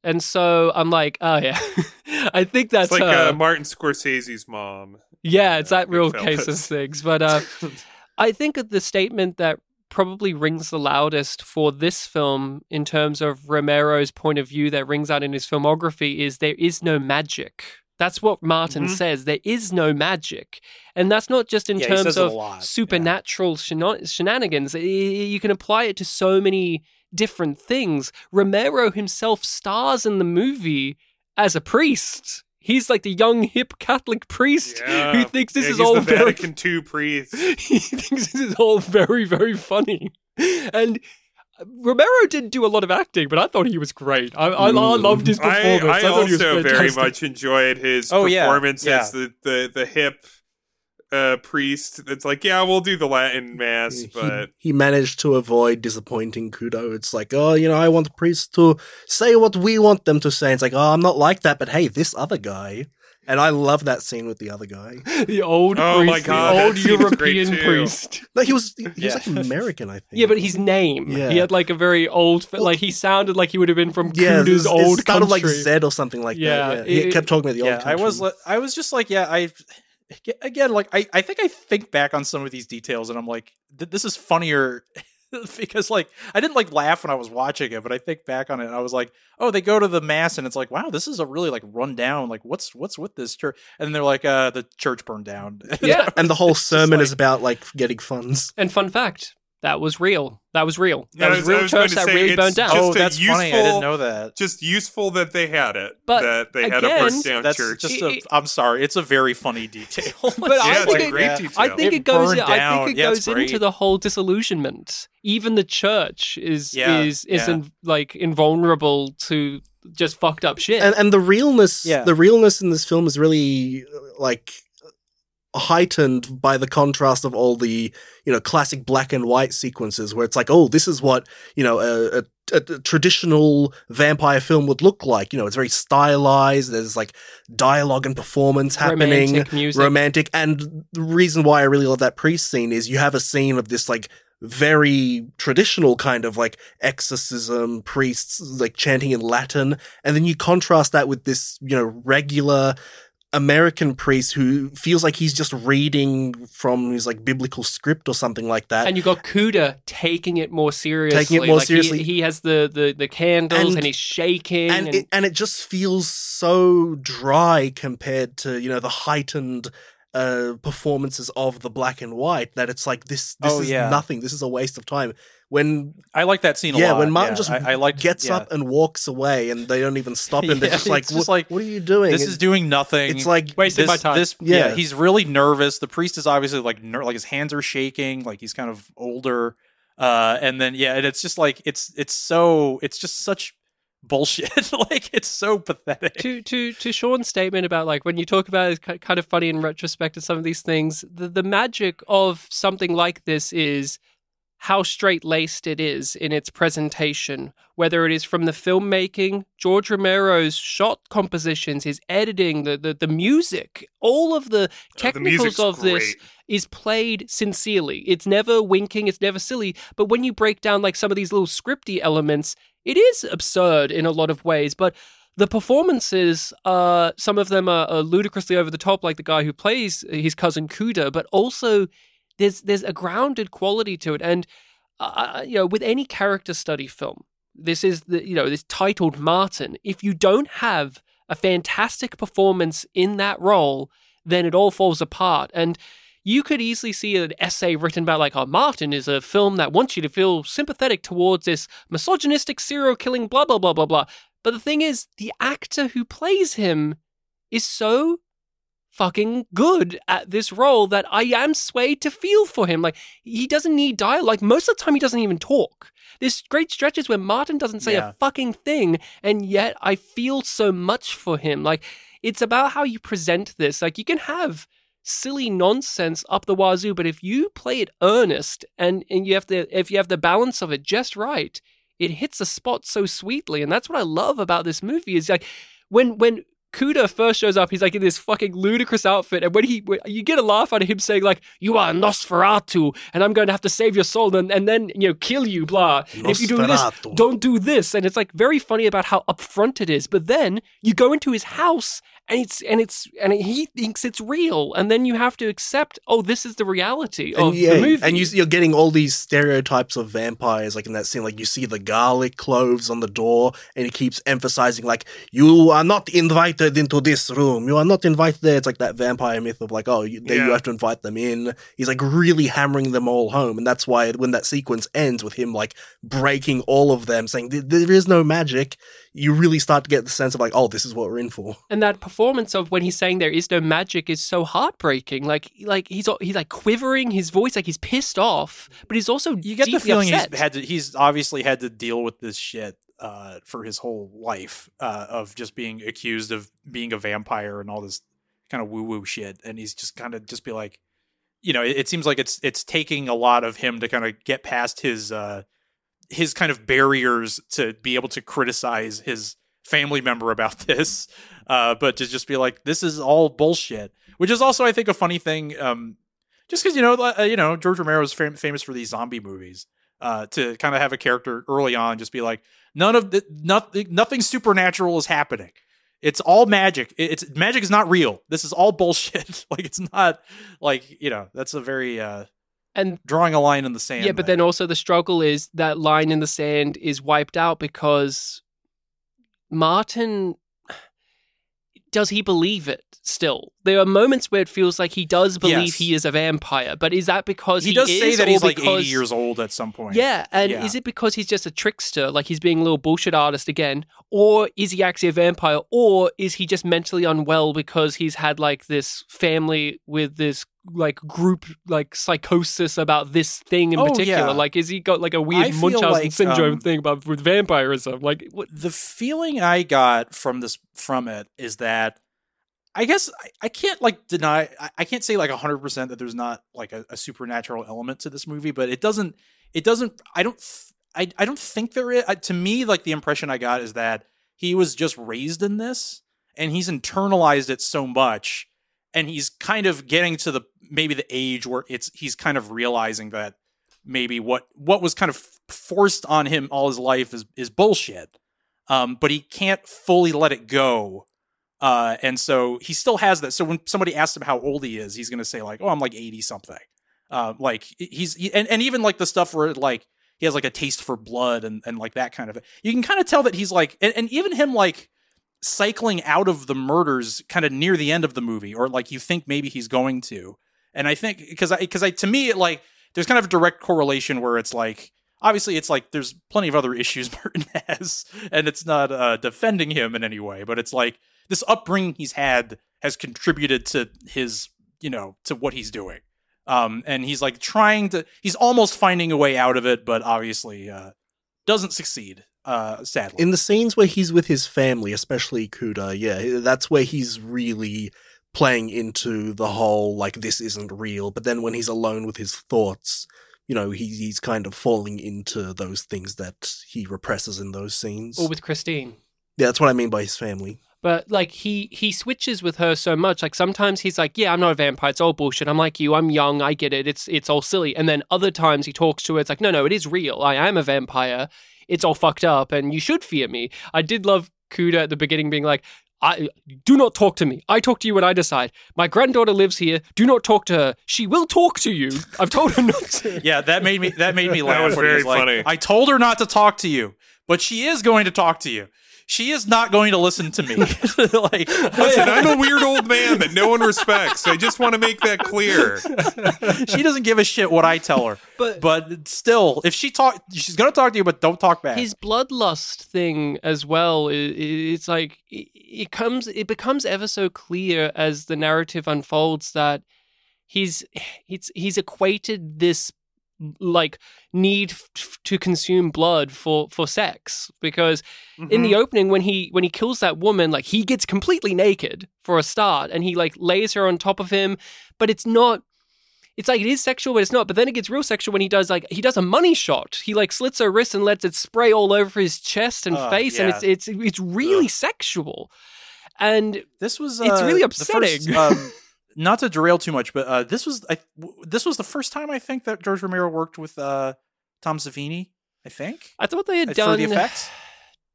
And so I'm like, oh yeah, I think that's It's like uh, Martin Scorsese's mom. Yeah, it's that real case of things. But uh, I think that the statement that probably rings the loudest for this film in terms of Romero's point of view that rings out in his filmography is there is no magic. That's what Martin Mhm. says. There is no magic. And that's not just in Yeah, terms says it a of lot, yeah. supernatural shenanigans. You can apply it to so many different things. Romero himself stars in the movie as a priest. He's like the young hip Catholic priest Yeah. who thinks this Yeah, is all very Vatican II priest. he thinks this is all very very funny. And Romero didn't do a lot of acting, but I thought he was great. I, I, I Mm. loved his I, performance. I was also very much enjoyed his Oh, performance yeah. as the, the, the hip uh, priest. It's like, yeah, we'll do the Latin mass, but he, managed to avoid disappointing Cuda. It's like, oh, you know, I want the priests to say what we want them to say. It's like, oh, I'm not like that, but hey, this other guy. And I love that scene with the other guy. the old Oh priest, my God, the old European priest. No, he was he, he Yeah. was like American, I think. Yeah, but his name. Yeah. He had like a very old, like he sounded like he would have been from yeah, Cuda's it, old it started country. like Zed or something like Yeah, that. Yeah, he kept talking about the yeah, old I was country. I was just like, yeah, I again like I I think I think back on some of these details and I'm like, this is funnier because like I didn't like laugh when I was watching it, but I think back on it and I was like, oh, they go to the mass and it's like, wow, this is a really like run down. Like, what's what's with this church? And they're like, uh, the church burned down. Yeah. and the whole sermon like- is about like getting funds. And fun fact, that was real. That was real. That I was, was- real was church that say, really burned down. oh, a that's funny. I didn't know that. just useful that they had it. But that they had a again, burst down That's church. just It- a. it- I'm sorry, it's a very funny detail. But I yeah, think a it- great yeah. detail. I think It it, goes. burned I think it Yeah, goes it's into the whole disillusionment. Even the church is Yeah, is is yeah. in, like invulnerable to just fucked up shit. And and the realness Yeah. the realness in this film is really like heightened by the contrast of all the you know classic black and white sequences where it's like oh this is what you know a, a, a traditional vampire film would look like. You know it's very stylized. There's like dialogue and performance happening. Romantic music. romantic. And the reason why i really love that priest scene is you have a scene of this like very traditional kind of like exorcism priests like chanting in latin. And then you contrast that with this you know regular american priest who feels like he's just reading from his like biblical script or something like that and you got Cuda taking it more seriously. Taking it more Like, he- seriously. He, has the, the, the candles and, And- he's shaking. and And, it, and it just feels so dry compared to you know the heightened uh performances of the black and white that it's like this this Oh, is yeah. nothing this is a waste of time when I like that scene a yeah lot. when martin yeah. just I, I like gets yeah. up and walks away and they don't even stop him they're Yeah, just like, it's just "What- like, what are you doing This And is doing nothing. it's like Wasting this, my time. This, yeah. Yeah. he's really nervous. The priest is obviously like ner- like his hands are shaking, like he's kind of older. Uh, and then yeah, and it's just like it's it's so it's just such bullshit. like it's so pathetic. to to to Sean's statement about like when you talk about it, it's kind of funny in retrospect of some of these things. The the magic of something like this is how straight laced it is in its presentation. Whether it is from the filmmaking, George Romero's shot compositions, his editing, the the, the music, all of the Uh, the technicals music's of this is played sincerely. It's never winking, it's never silly. But when you break down like some of these little scripty elements, it is absurd in a lot of ways. But the performances, uh, some of them are, are ludicrously over the top, like the guy who plays his cousin Cuda, but also there's there's a grounded quality to it. And uh, you know, with any character study film, this is the you know this titled Martin. If you don't have a fantastic performance in that role, then it all falls apart. And you could easily see an essay written about like, oh, Martin is a film that wants you to feel sympathetic towards this misogynistic serial killing, blah blah blah blah blah. But the thing is, the actor who plays him is so fucking good at this role that I am swayed to feel for him. Like he doesn't need dialogue. Like most of the time, he doesn't even talk. There's great stretches where Martin doesn't say Yeah. a fucking thing, and yet I feel so much for him. Like it's about how you present this. Like you can have silly nonsense up the wazoo, but if you play it earnest and and you have the if you have the balance of it just right, it hits a spot so sweetly, and that's what I love about this movie. Is like when when Cuda first shows up, he's like in this fucking ludicrous outfit, and when he when, you get a laugh out of him saying like "You are Nosferatu, and I'm going to have to save your soul, and and then you know kill you," blah. And if you do this, don't do this, and it's like very funny about how upfront it is. But then you go into his house, and it's and it's and he thinks it's real, and then you have to accept, oh, this is the reality of and yeah, the movie. and you, you're getting all these stereotypes of vampires, like in that scene, like you see the garlic cloves on the door, and he keeps emphasizing, like, you are not invited into this room, you are not invited there. It's like that vampire myth of like, oh, you, there you have to invite them in. He's like really hammering them all home, and that's why when that sequence ends with him like breaking all of them, saying "There- there is no magic, you really start to get the sense of like, oh, this is what we're in for. and that performance of when he's saying there is no magic is so heartbreaking. Like like he's he's like quivering his voice, like he's pissed off, but he's also You get the feeling upset. he's had to. He's obviously had to deal with this shit uh, for his whole life uh, of just being accused of being a vampire and all this kind of woo woo shit, and he's just kind of just be like, you know, it, it seems like it's it's taking a lot of him to kind of get past his uh, his kind of barriers to be able to criticize his family member about this, uh, but to just be like, this is all bullshit. Which is also, I think, a funny thing. Um, just because you know, uh, you know, George Romero is fam- famous for these zombie movies. Uh, to kind of have a character early on just be like, none of the nothing, nothing supernatural is happening. It's all magic. It's magic is not real. This is all bullshit. like it's not like you know. That's a very uh, and drawing a line in the sand. yeah, but there. then also the struggle is that line in the sand is wiped out because Martin does he believe it still? There are moments where it feels like he does believe Yes. he is a vampire, but is that because he, he, does is, say that he's like eighty years old at some point. Yeah, and Yeah. is it because he's just a trickster, like he's being a little bullshit artist again, or is he actually a vampire, or is he just mentally unwell because he's had like this family with this like group like psychosis about this thing in Oh, particular? yeah. Like, is he got like a weird Munchausen like, syndrome um, thing about with vampirism? Like, what? the feeling I got from this from it is that I guess I, I can't like deny I, I can't say like hundred percent that there's not like a, a supernatural element to this movie, but it doesn't it doesn't I don't th- I I don't think there is. I, to me, like the impression I got is that he was just raised in this and he's internalized it so much, and he's kind of getting to the maybe the age where it's he's kind of realizing that maybe what what was kind of forced on him all his life is is bullshit. Um, but he can't fully let it go. Uh, and so he still has that. So when somebody asks him how old he is, he's going to say like, "Oh, I'm like 80 something." Uh, like he's he, and, and even like the stuff where like he has like a taste for blood and and like that kind of. You can kind of tell that he's like, and, and even him like cycling out of the murders kind of near the end of the movie, or like you think maybe he's going to. And I think because I because I to me it like there's kind of a direct correlation where it's like obviously it's like there's plenty of other issues Martin has, and it's not uh, defending him in any way, but it's like this upbringing he's had has contributed to his you know to what he's doing. Um, and he's like trying to he's almost finding a way out of it, but obviously uh, doesn't succeed. Uh, sadly, In the scenes where he's with his family, especially Cuda, yeah, that's where he's really playing into the whole like this isn't real. But then when he's alone with his thoughts, you know, he, he's kind of falling into those things that he represses in those scenes. Or with Christine. yeah, that's what I mean by his family. But like he he switches with her so much. Like sometimes he's like, "Yeah, I'm not a vampire. It's all bullshit. I'm like you. I'm young. I get it. It's it's all silly." And then other times he talks to her. It's like, "No, no, it is real. I am a vampire. It's all fucked up, and you should fear me." I did love Cuda at the beginning being like, I do not talk to me. I talk to you when I decide. My granddaughter lives here. Do not talk to her. She will talk to you. I've told her not to. yeah, that made me that made me laugh. that was when he very like, funny. I told her not to talk to you, but she is going to talk to you. She is not going to listen to me. like, Listen, I'm a weird old man that no one respects. I just want to make that clear. she doesn't give a shit what I tell her. But- but still, if she talk, she's going to talk to you, but don't talk back. his bloodlust thing as well i- i- it's like it, it comes it becomes ever so clear as the narrative unfolds that he's he's he's equated this like need f- to consume blood for for sex because in Mm-hmm. the opening when he when he kills that woman like he gets completely naked for a start and he like lays her on top of him but it's not it's like it is sexual, but it's not. But then it gets real sexual when he does like he does a money shot. He like slits her wrist and lets it spray all over his chest and Oh, face, and it's it's it's really Ugh. sexual. And This was It's uh, really the first, upsetting. um, not to derail too much, but uh, this was I, w- this was the first time I think that George Romero worked with uh, Tom Savini. I think I thought they had for done. the effects.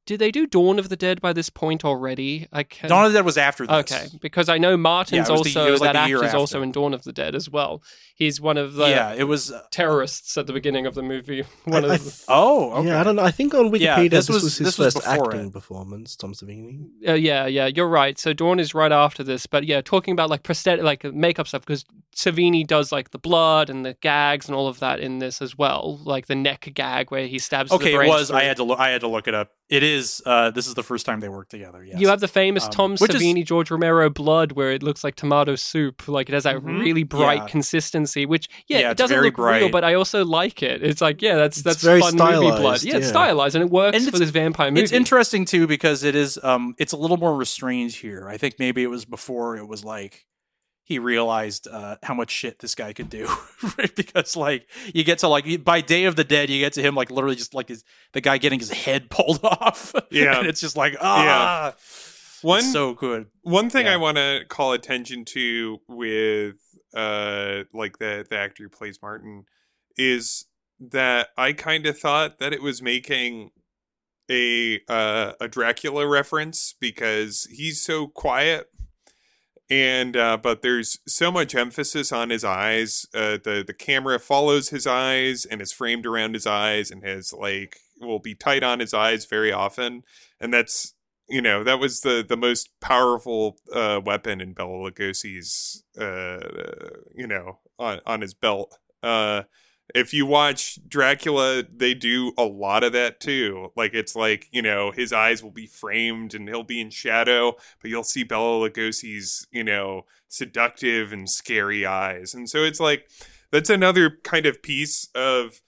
Did they do Dawn of the Dead by this point already? I can. Dawn of the Dead was after this. Okay, because I know Martin's Yeah, it was the- also like that the year actor's also in Dawn of the Dead as well. He's one of the yeah, it was. uh, terrorists at the beginning of the movie. One I- of I the- th- oh, okay. Yeah, I don't know. I think on Wikipedia Yeah, this, this was, was- his this was first before acting it. performance, Tom Savini. Uh, yeah, yeah, you're right. So Dawn is right after this, but yeah, talking about like prosthetic, like makeup stuff, because Savini does like the blood and the gags and all of that in this as well, like the neck gag where he stabs. Okay, the it brains was. I had to look. I had to look it up. It is. Uh, this is the first time they work together. Yes. You have the famous Um, Tom which is- Savini, George Romero blood, where it looks like tomato soup. Like it has that Mhm. really bright Yeah. consistency, which yeah, Yeah, it doesn't very look real, but I also like it. It's like yeah, that's It's that's very fun movie blood. stylized, Yeah, it's stylized and it works And for this vampire movie. It's interesting too because it is. Um, it's a little more restrained here. I think maybe it was before it was like he realized uh, how much shit this guy could do. right? Because like you get to like by Day of the Dead, you get to him like literally just like his the guy getting his head pulled off. Yeah. and it's just like ah, One it's so good. One thing Yeah. I want to call attention to with uh like the the actor who plays Martin is that I kind of thought that it was making a uh a Dracula reference because he's so quiet and uh but there's so much emphasis on his eyes uh the the camera follows his eyes and is framed around his eyes and has like will be tight on his eyes very often. And that's you know that was the the most powerful uh weapon in Bela Lugosi's uh you know on on his belt. Uh if you watch Dracula, they do a lot of that too. Like it's like you know his eyes will be framed and he'll be in shadow, but you'll see Bela Lugosi's you know seductive and scary eyes, and so it's like that's another kind of piece of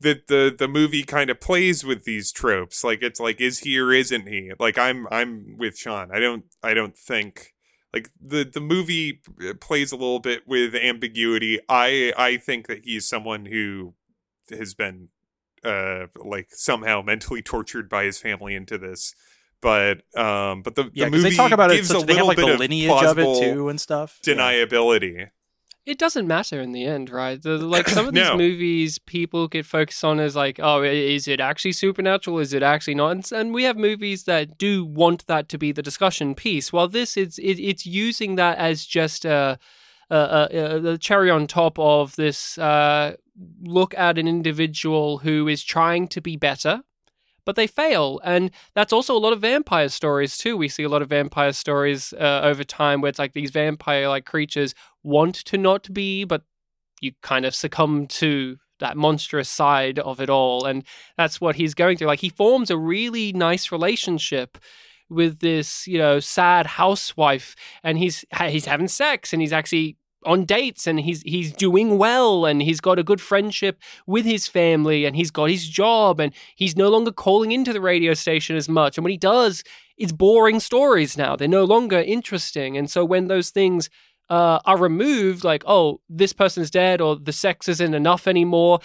that the the movie kind of plays with these tropes. Like it's like is he or isn't he? Like I'm I'm with Sean. I don't I don't think like the the movie uh, plays a little bit with ambiguity. I I think that he's someone who has been uh like somehow mentally tortured by his family into this. But um but the, Yeah, the movie they talk about it. gives Such, a they have like bit the of lineage of it too and stuff. Yeah. It doesn't matter in the end, right? The, like some of these No. movies, people get focused on as like, oh, is it actually supernatural? Is it actually not? And, and we have movies that do want that to be the discussion piece. While this is, it, it's using that as just a, a, a, a the cherry on top of this uh, look at an individual who is trying to be better. But they fail. And that's also a lot of vampire stories too. We see a lot of vampire stories uh, over time where it's like these vampire like creatures want to not be, but you kind of succumb to that monstrous side of it all. And that's what he's going through. Like he forms a really nice relationship with this, you know, sad housewife and he's he's having sex and he's actually on dates and he's he's doing well and he's got a good friendship with his family and he's got his job and he's no longer calling into the radio station as much. And when he does it's boring stories now. They're no longer interesting. And so when those things uh, are removed like oh this person's dead or the sex isn't enough anymore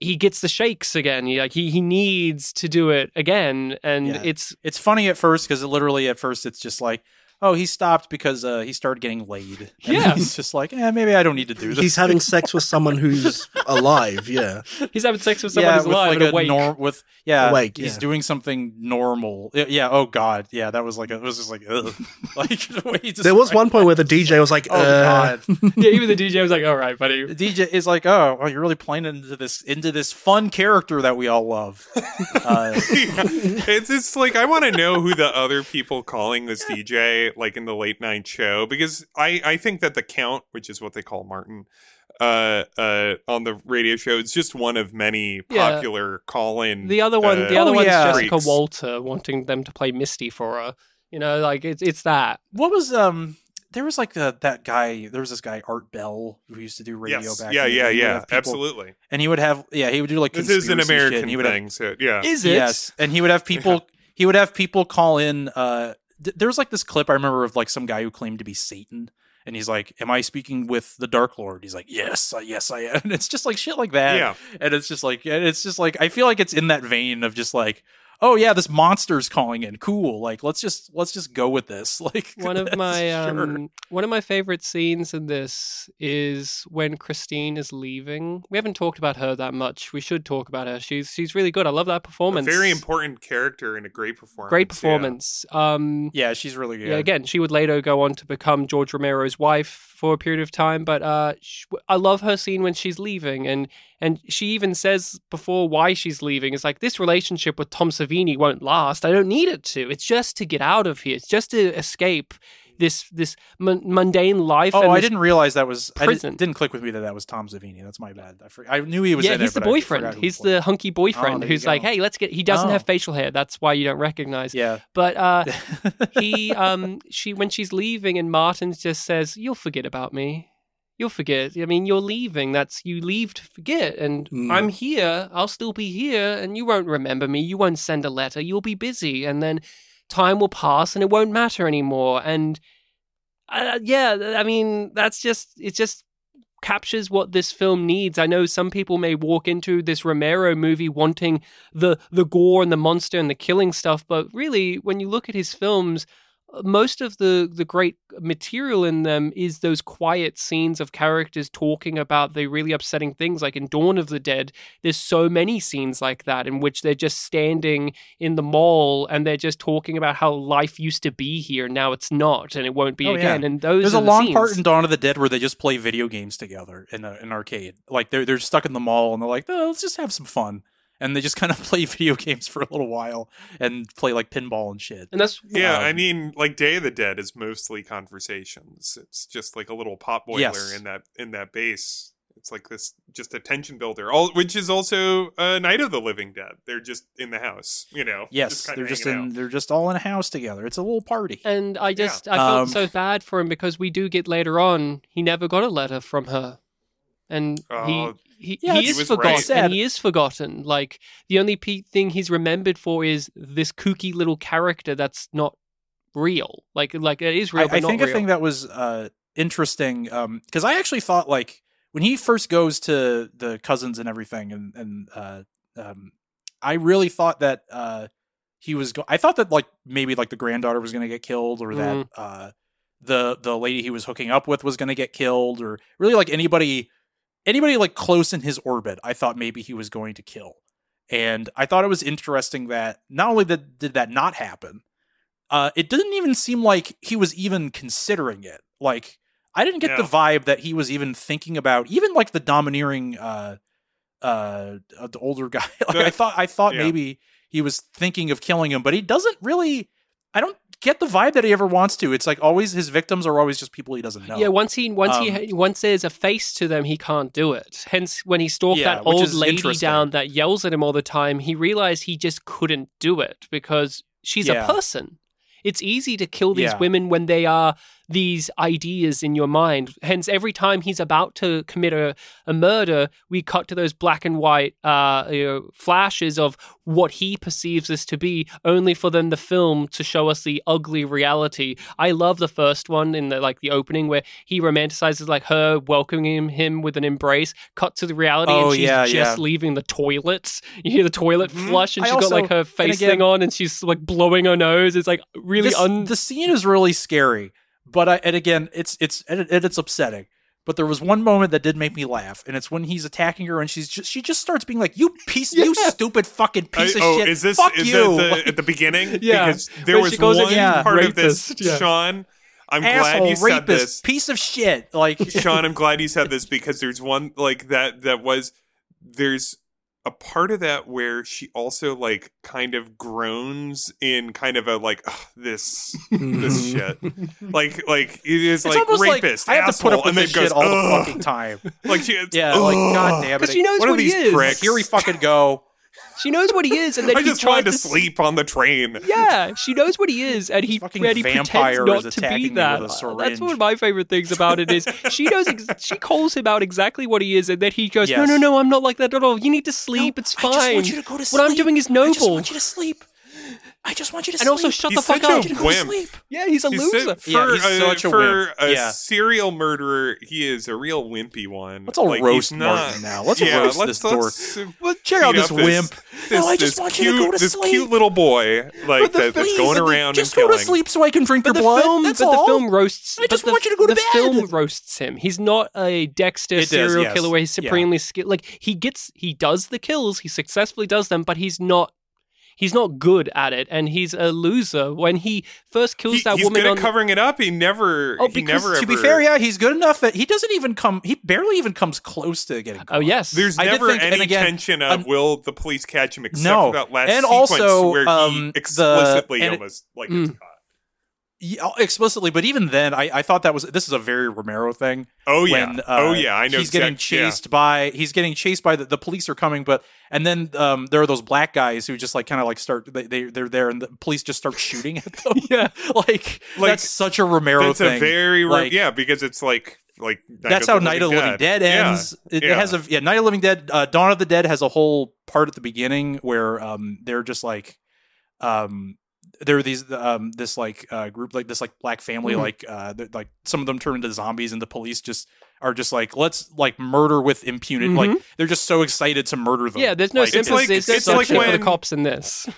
he gets the shakes again. He, like he, he needs to do it again. And Yeah. it's It's funny at first because literally at first it's just like, oh, he stopped because uh, he started getting laid. And Yeah. he's just like, eh, maybe I don't need to do this. He's having sex with someone who's alive. Yeah, he's having sex with someone yeah, who's with alive like and a awake. norm with yeah, Awake, he's yeah. doing something normal. Yeah, yeah, oh god, yeah, that was like a, it was just like ugh. like the way he there was one point where the DJ was like, Oh uh, god, yeah even the dj was like all right buddy the DJ is like, oh, well, you're really playing into this into this fun character that we all love. Uh, it's just like I want to know who the other people calling this DJ like in the late night show because I I think that the count, which is what they call Martin, uh uh on the radio show, is just one of many Yeah. popular call in. The other one, uh, the other Oh, one's yeah. Jessica freaks. Walter wanting them to play Misty for her. You know, like it's it's that. what was um there was like the, that guy there was this guy art bell who used to do radio Yes, back yeah, yeah, day. He would yeah, people- absolutely. and he would have yeah he would do like This is an conspiracy shit, American and he would have- so yeah. Is it? Yes, and he would have people. He would have people call in. Uh, th- there was like this clip I remember of like some guy who claimed to be Satan, and he's like, "Am I speaking with the Dark Lord?" He's like, "Yes, uh, yes, I am." And it's just like shit like that. Yeah. and it's just like and it's just like I feel like it's in that vein of just like, oh yeah, this monster's calling in. Cool. Like let's just let's just go with this. Like One of my sure. um, one of my favorite scenes in this is when Christine is leaving. We haven't talked about her that much. We should talk about her. She's she's really good. I love that A performance. very important character and a great performance. Great yeah. performance. Um, yeah, she's really good. Yeah, again, she would later go on to become George Romero's wife for a period of time. But uh, sh- I love her scene when she's leaving, and and she even says before why she's leaving. It's like this relationship with Tom Savini won't last. I don't need it to. It's just to get out of here. It's just to escape this this mun- mundane life. Oh, and I didn't realize that was. I prison. didn't, didn't click with me that that was Tom Savini. That's my bad. I, for, I knew he was. Yeah, he's it, the boyfriend. He's the hunky boyfriend there who's like, "Hey, let's get." He doesn't Oh. have facial hair. That's why you don't recognize. Yeah. But uh, he um she when she's leaving and Martin just says, "You'll forget about me. You'll forget. I mean, you're leaving. That's you leave to forget. And Mm. I'm here. I'll still be here, and you won't remember me. You won't send a letter. You'll be busy, and then time will pass, and it won't matter anymore. And uh, yeah, I mean, that's just it. Just captures what this film needs. I know some people may walk into this Romero movie wanting the the gore and the monster and the killing stuff, but really, when you look at his films, most of the the great material in them is those quiet scenes of characters talking about the really upsetting things. Like in Dawn of the Dead, there's so many scenes like that in which they're just standing in the mall and they're just talking about how life used to be here, now it's not, and it won't be Oh, yeah. again. And those There's a the long scenes. part in Dawn of the Dead where they just play video games together in a, an arcade. Like they're they're stuck in the mall and they're like, oh, let's just have some fun. And they just kind of play video games for a little while and play like pinball and shit. and that's Yeah, Um, I mean, like Day of the Dead is mostly conversations. It's just like a little pot boiler Yes. in that in that base. It's like this just a tension builder. All which is also uh, Night of the Living Dead. They're just in the house, you know. Yes, kinda they're just in out. they're just all in a house together. It's a little party. And I just I felt Um, so bad for him because we do get later on he never got a letter from her, and Oh, he he, yeah, he is forgotten right. And he is forgotten. Like the only pe- thing he's remembered for is this kooky little character that's not real. Like like it is real, I, but I not think real. a thing that was uh, interesting because I actually thought like when he first goes to the cousins and everything, and and uh, um, I really thought that uh, he was. Go- I thought that like maybe like the granddaughter was going to get killed, or that Mm. uh, the the lady he was hooking up with was going to get killed, or really like anybody anybody like close in his orbit. I thought maybe he was going to kill, and I thought it was interesting that not only did did that not happen, uh, it didn't even seem like he was even considering it. Like I didn't get the vibe that he was even thinking about even like the domineering uh uh, uh the older guy. like I thought I thought yeah. maybe he was thinking of killing him, but he doesn't really. I don't get the vibe that he ever wants to. It's like always his victims are always just people he doesn't know. Yeah, once he once Um, he once there's a face to them, he can't do it. Hence, when he stalked Yeah, that old lady down that yells at him all the time, he realized he just couldn't do it because she's Yeah. a person. It's easy to kill these Yeah. women when they are these ideas in your mind. Hence, every time he's about to commit a, a murder, we cut to those black and white uh, you know, flashes of what he perceives this to be, only for then the film to show us the ugly reality. I love the first one in the like the opening where he romanticizes like her welcoming him with an embrace. Cut to the reality, Oh, and she's yeah, just yeah. leaving the toilets. You hear the toilet Mhm. flush, and I she's got like her face again- thing on, and she's like blowing her nose. It's like really This- un. the scene is really scary, but I, and again, it's it's and it, it's upsetting. But there was one moment that did make me laugh, and it's when he's attacking her, and she's just she just starts being like, "You piece, you stupid fucking piece I- of oh, shit! is this Fuck is you!" that the, at the beginning? Yeah. because there was she calls one Yeah. part of this. yeah. Sean, I'm glad Asshole, you said rapist, this. piece of shit! Like Sean, I'm glad you said this because there's one like that that was there's a part of that where she also like kind of groans in kind of a like this this mm-hmm. shit like like it is it's like rapist like I have to put asshole, up with and then this goes shit all the fucking time. like she Yeah, like "Ugh." god damn it! Because she knows What are what he these is. pricks? Here we fucking go. She knows what he is, and then I he just wanted to sleep on the train Yeah, she knows what he is, and he, Fucking and he pretends not to be that. That's one of my favorite things about it is she knows ex- she calls him out exactly what he is, and then he goes, "No, Yes. no, no, I'm not like that at all. You need to sleep. No, it's I fine. just want you to go to What I'm doing is noble. I just want you to sleep. I just want you to And sleep. also, shut He's the fuck up. I want you to go to wimp. sleep. Yeah, he's a He's loser. so- for, Yeah, he's a, such a for wimp. a Yeah. serial murderer, he is a real wimpy one. Let's all Like, roast he's not, Martin now. Let's yeah, roast let's, this dork. let's, uh, check out this wimp. This, No, I this just want you cute, to go to this sleep. cute little boy, like the- that, that's please, going around Just and go killing. to sleep so I can drink your the blood. film, That's but all. the film roasts. I just want you to go to bed. the film roasts him. He's not a Dexter serial killer where he's supremely skilled. Like he gets, he does the kills, he successfully does them, but he's not. He's not good at it, and he's a loser. When he first kills He- that he's woman good on at covering it up. He never. Oh, he because never. to be fair, yeah, he's good enough that he doesn't even come. He barely even comes close to getting. Caught. Oh yes, There's I never think- and any again, tension of um, will the police catch him except No. for that last And sequence also, where um, he the- explicitly and it- almost like Mm. Yeah, explicitly, but even then, I, I thought that was this is a very Romero thing. Oh yeah. when, uh, oh yeah. I know. he's getting exact- yeah. chased by he's getting chased by the, the police are coming, but and then um, there are those black guys who just like kind of like start they, they they're there and the police just start shooting at them. yeah. like, Like, that's such a Romero That's thing. a very Like, yeah because it's like like Night that's how Night of the Living Dead, Yeah. ends. It, it yeah. has a yeah. Night of the Living Dead, uh, Dawn of the Dead has a whole part at the beginning where um they're just like um there are these um this like uh group like this like black family Mhm. like uh like some of them turn into zombies and the police just are just like let's like murder with impunity like they're just so excited to murder them Yeah, there's no Like, it's sympathy. like- there's it's like for the when- cops in this.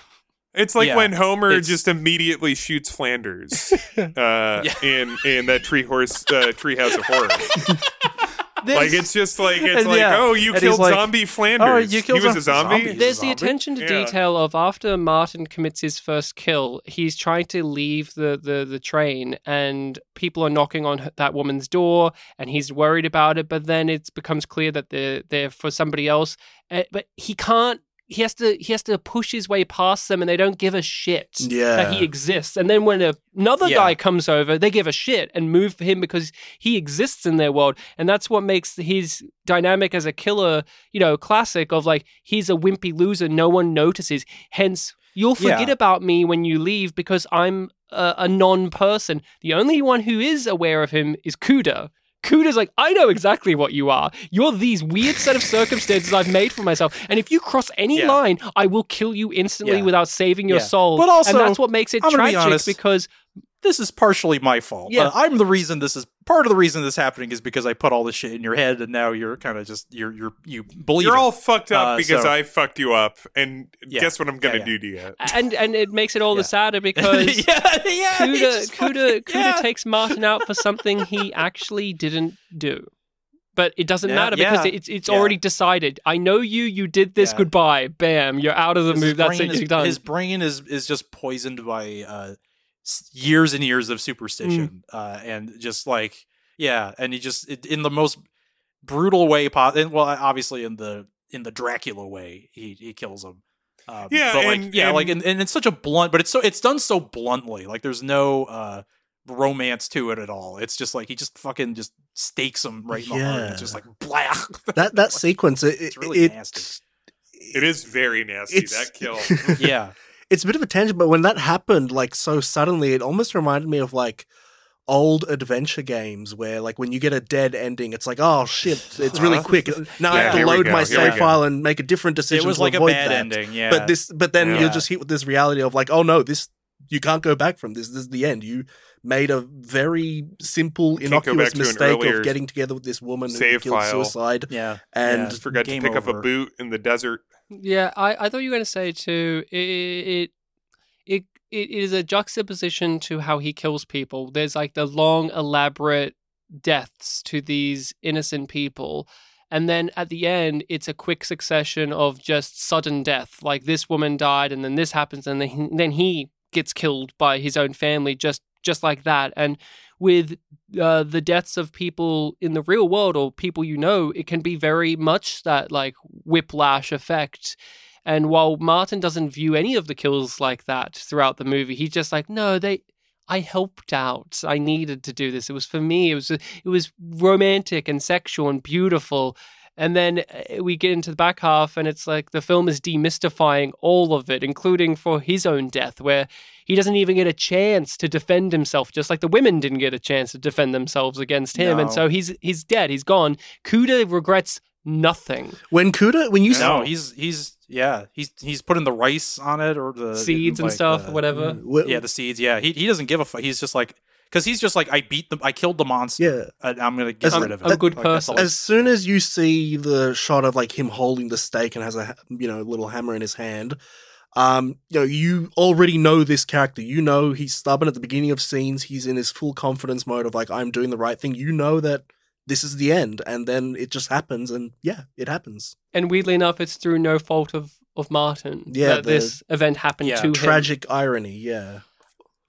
It's like Yeah. when Homer just immediately shoots Flanders uh, Yeah. in in that tree horse uh, treehouse of horror. like it's just like it's And like yeah, oh you and killed like, zombie Flanders. "Oh, you killed he was a some- zombie. zombie." There's a the attention to Yeah. detail of after Martin commits his first kill, he's trying to leave the, the, the train, and people are knocking on that woman's door, and he's worried about it. But then it becomes clear that they're they're for somebody else. Uh, but he can't. He has to. He has to push his way past them, and they don't give a shit Yeah. that he exists. And then when a, another Yeah. guy comes over, they give a shit and move for him because he exists in their world, and that's what makes his dynamic as a killer, you know, classic of like he's a wimpy loser, no one notices. Hence, you'll forget Yeah. about me when you leave because I'm a, a non-person. The only one who is aware of him is Cuda. Cuda's like, I know exactly what you are. You're these weird set of circumstances I've made for myself. And if you cross any Yeah. line, I will kill you instantly Yeah. without saving your Yeah. soul. But also, and that's what makes it I'm tragic because this is partially my fault. Yeah. Uh, I'm the reason this is part of the reason this is happening is because I put all this shit in your head and now you're kind of just you're you're you believe You're it. all fucked up Uh, because so- I fucked you up, and Yeah. guess what I'm gonna Yeah, yeah. do to you? and and it makes it all Yeah. the sadder because yeah, yeah. Cuda he Cuda fucking- Cuda yeah. takes Martin out for something he actually didn't do. But it doesn't Yeah, matter because yeah, it's it's yeah. already decided. I know you. You did this. Yeah. Goodbye. Bam. You're out of the His move. That's brain it. is- You're done. His brain is is just poisoned by uh, s- years and years of superstition, Mm. uh, and just like yeah, and he just it, in the most brutal way possible. Well, obviously in the in the Dracula way, he he kills him. Um, Yeah, but like and- yeah, and- like and, and it's such a blunt, but it's so it's done so bluntly. Like there's no uh romance to it at all. It's just like he just fucking just stakes him right in the heart. Yeah. It's just like blah. That that sequence, it, It's really it- nasty. It is very nasty. That kill. yeah, it's a bit of a tangent, but when that happened, like so suddenly, it almost reminded me of like old adventure games where like when you get a dead ending, it's like, oh shit, it's really uh-huh. quick. Now I have to load go, my save file and make a different decision. it was to like a bad that. ending. Yeah, But this, but then Yeah. you'll just hit with this reality of like, oh no, this you can't go back from this. This is the end. You made a very simple, Can't go back innocuous mistake of getting together with this woman who save killed file. suicide, yeah, and Yeah. Just forgot Game to pick up a boot in the desert. Yeah, I, I thought you were going to say too. It, it it is a juxtaposition to how he kills people. There's like the long, elaborate deaths to these innocent people, and then at the end, it's a quick succession of just sudden death. Like this woman died, and then this happens, and then he, then he gets killed by his own family, just just like that. And with uh, the deaths of people in the real world or people you know, it can be very much that like whiplash effect. And while Martin doesn't view any of the kills like that throughout the movie, he's just like, no, they. I helped out. I needed to do this. It was for me. It was it was romantic and sexual and beautiful. And then uh, we get into the back half, and it's like the film is demystifying all of it, including for his own death, where he doesn't even get a chance to defend himself, just like the women didn't get a chance to defend themselves against him. And so he's he's dead. He's gone. Cuda regrets nothing. when Cuda, when you no, he's he's yeah, he's he's putting the rice on it or the Seeds and like, stuff, the- whatever. Yeah, the seeds. Yeah, he he doesn't give a fuck. He's just like because he's just like I beat the I killed the monster. yeah. and I'm gonna get As- rid of it. A good Like, person. As soon as you see the shot of like him holding the stake and has a you know little hammer in his hand, um, you know you already know this character. You know he's stubborn at the beginning of scenes. He's in his full confidence mode of like I'm doing the right thing. You know that this is the end, and then it just happens, and yeah, it happens. And weirdly enough, it's through no fault of of Martin Yeah, that the- this event happened Yeah, to him. Tragic irony, yeah.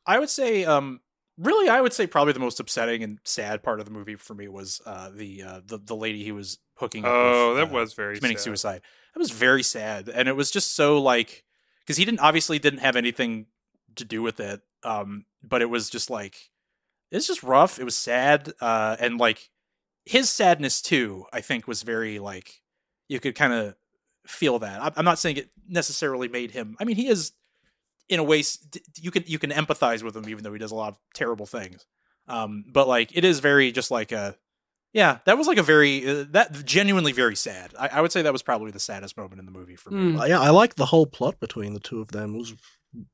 I would say, um, really, I would say probably the most upsetting and sad part of the movie for me was uh, the uh, the the lady he was hooking up. Oh, with, that uh, was very committing sad. suicide. That was very sad, and it was just so like because he didn't obviously didn't have anything to do with it. Um, but it was just like it's just rough. It was sad, uh, and like his sadness too. I think was very like you could kind of feel that. I'm not saying it necessarily made him. I mean, he is in a way you can you can empathize with him even though he does a lot of terrible things. Um, but like it is very just like a yeah, that was like a very uh, that genuinely very sad. I, I would say that was probably the saddest moment in the movie for me. Mm. Uh, yeah, I like the whole plot between the two of them. It was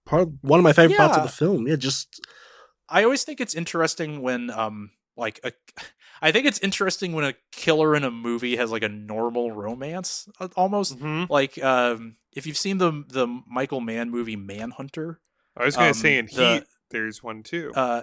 part of, one of my favorite parts of the film. Yeah, just I always think it's interesting when um like a I think it's interesting when a killer in a movie has like a normal romance uh, almost Mhm. like um if you've seen the the Michael Mann movie Manhunter I was going to Um, say in the- Heat, there's one too. uh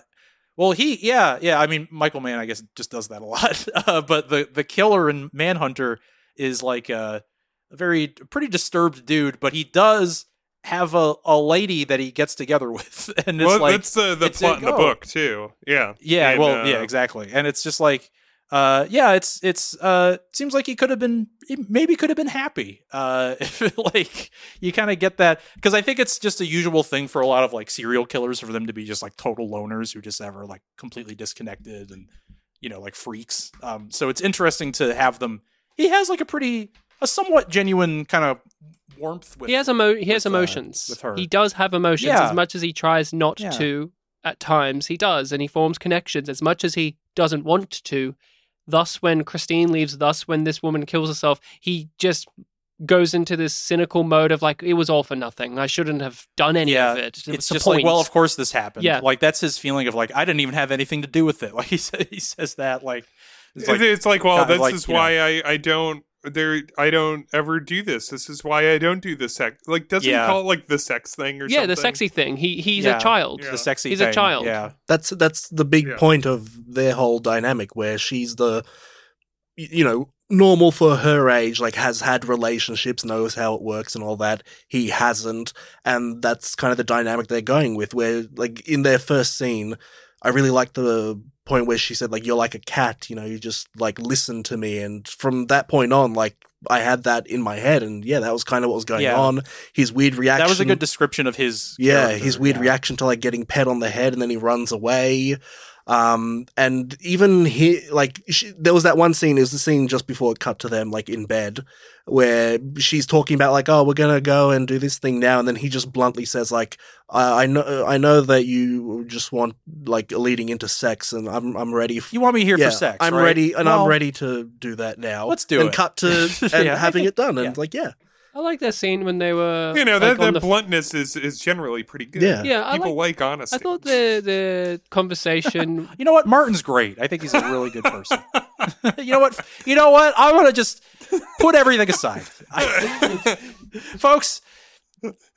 well he yeah yeah I mean Michael Mann I guess just does that a lot uh, but the the killer in Manhunter is like a, a very pretty disturbed dude but he does have a, a lady that he gets together with and it's well, like that's the the it's plot in the oh. book too. Yeah. Yeah, And, well, yeah, uh, exactly. And it's just like uh yeah, it's it's uh seems like he could have been he maybe could have been happy. Uh if like you kind of get that cuz I think it's just a usual thing for a lot of like serial killers for them to be just like total loners who just ever like completely disconnected and you know, like freaks. Um so it's interesting to have them he has like a pretty a somewhat genuine kind of warmth with he has emo- he has with, uh, emotions. with her. He does have emotions Yeah. as much as he tries not Yeah. to. At times, he does, and he forms connections as much as he doesn't want to. Thus, when Christine leaves, thus when this woman kills herself, he just goes into this cynical mode of like it was all for nothing. I shouldn't have done any Yeah, of it. What's it's just point? like, well, of course this happened. Yeah. like that's his feeling of like I didn't even have anything to do with it. Like he said, he says that like it's It's like like, well, this like, is you know- why I I don't there I don't ever do this. This is why I don't do the sex. Like, doesn't Yeah. he call it like the sex thing or yeah, something? the sexy thing. He he's Yeah. a child. Yeah. the sexy. He's a child. Yeah, that's that's the big Yeah. point of their whole dynamic where she's the you know normal for her age like has had relationships knows how it works and all that he hasn't and that's kind of the dynamic they're going with where like in their first scene I really like the point where she said like you're like a cat, you know, you just like listen to me, and from that point on, like I had that in my head, and yeah, that was kind of what was going Yeah. on. His weird reaction. That was a good description of his. yeah, his weird yeah. reaction to like getting pet on the head and then he runs away. Um, and even he, like, she, there was that one scene, it was the scene just before it cut to them, like, in bed, where she's talking about, like, oh, we're gonna go and do this thing now. And then he just bluntly says, like, I, I know, I know that you just want, like, leading into sex and I'm, I'm ready. F- You want me here yeah, for sex? I'm right? ready, and Well, I'm ready to do that now. let's do and it. cut to and Yeah, having it done. And yeah. like, yeah, I like that scene when they were. You know like, that that the bluntness is is generally pretty good. Yeah. Yeah, I people like, honesty. I thought the the conversation. You know what? Martin's great. I think he's a really good person. you know what? You know what? I want to just put everything aside, I- folks.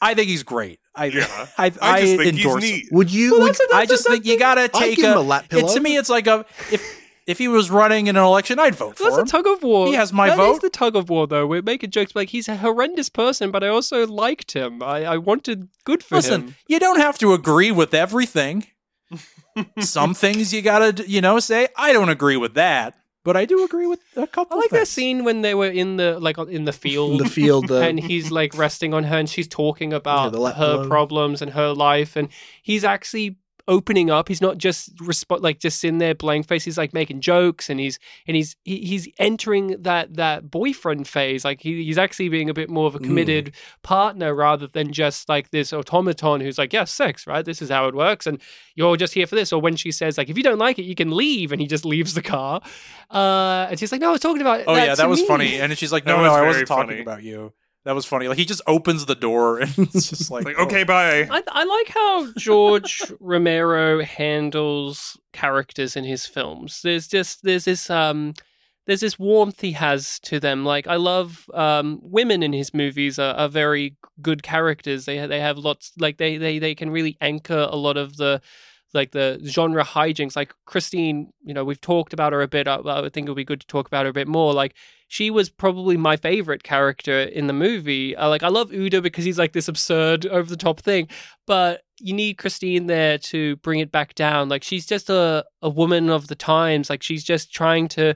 I think he's great. I Yeah. I, I, I just think he's endorse him. would you? would, I just think you gotta take give him a, a lap it- to me, it's like a if if he was running in an election, I'd vote for him. That's a tug of war. He has my That is vote. the tug of war, though. We're making jokes like he's a horrendous person, but I also liked him. I, I wanted good for Listen, him. you don't have to agree with everything. Some things you gotta, you know, say I don't agree with that, but I do agree with a couple. I like that scene when they were in the like in the field. the field, uh, and he's like resting on her and she's talking about the lap her pillow. problems and her life and he's actually opening up he's not just resp- like just in there blank face he's like making jokes and he's and he's he, he's entering that that boyfriend phase like he, he's actually being a bit more of a Mm. committed partner rather than just like this automaton who's like yeah sex right this is how it works and you're just here for this or when she says like if you don't like it you can leave and he just leaves the car uh and she's like no i was talking about Oh that yeah, to that was me." funny. And she's like, That "No, was no, I wasn't talking about you." That was funny. Like he just opens the door and it's just like, like, okay, bye. I, I like how George Romero handles characters in his films. There's just there's this um there's this warmth he has to them. Like I love um women in his movies are, are very good characters. They they have lots like they they they can really anchor a lot of the like the genre hijinks. Like Christine, you know, we've talked about her a bit. I, I would think it would be good to talk about her a bit more. Like she was probably my favorite character in the movie. Uh, like I love Cuda because he's like this absurd, over the top thing, but you need Christine there to bring it back down. Like she's just a a woman of the times. Like she's just trying to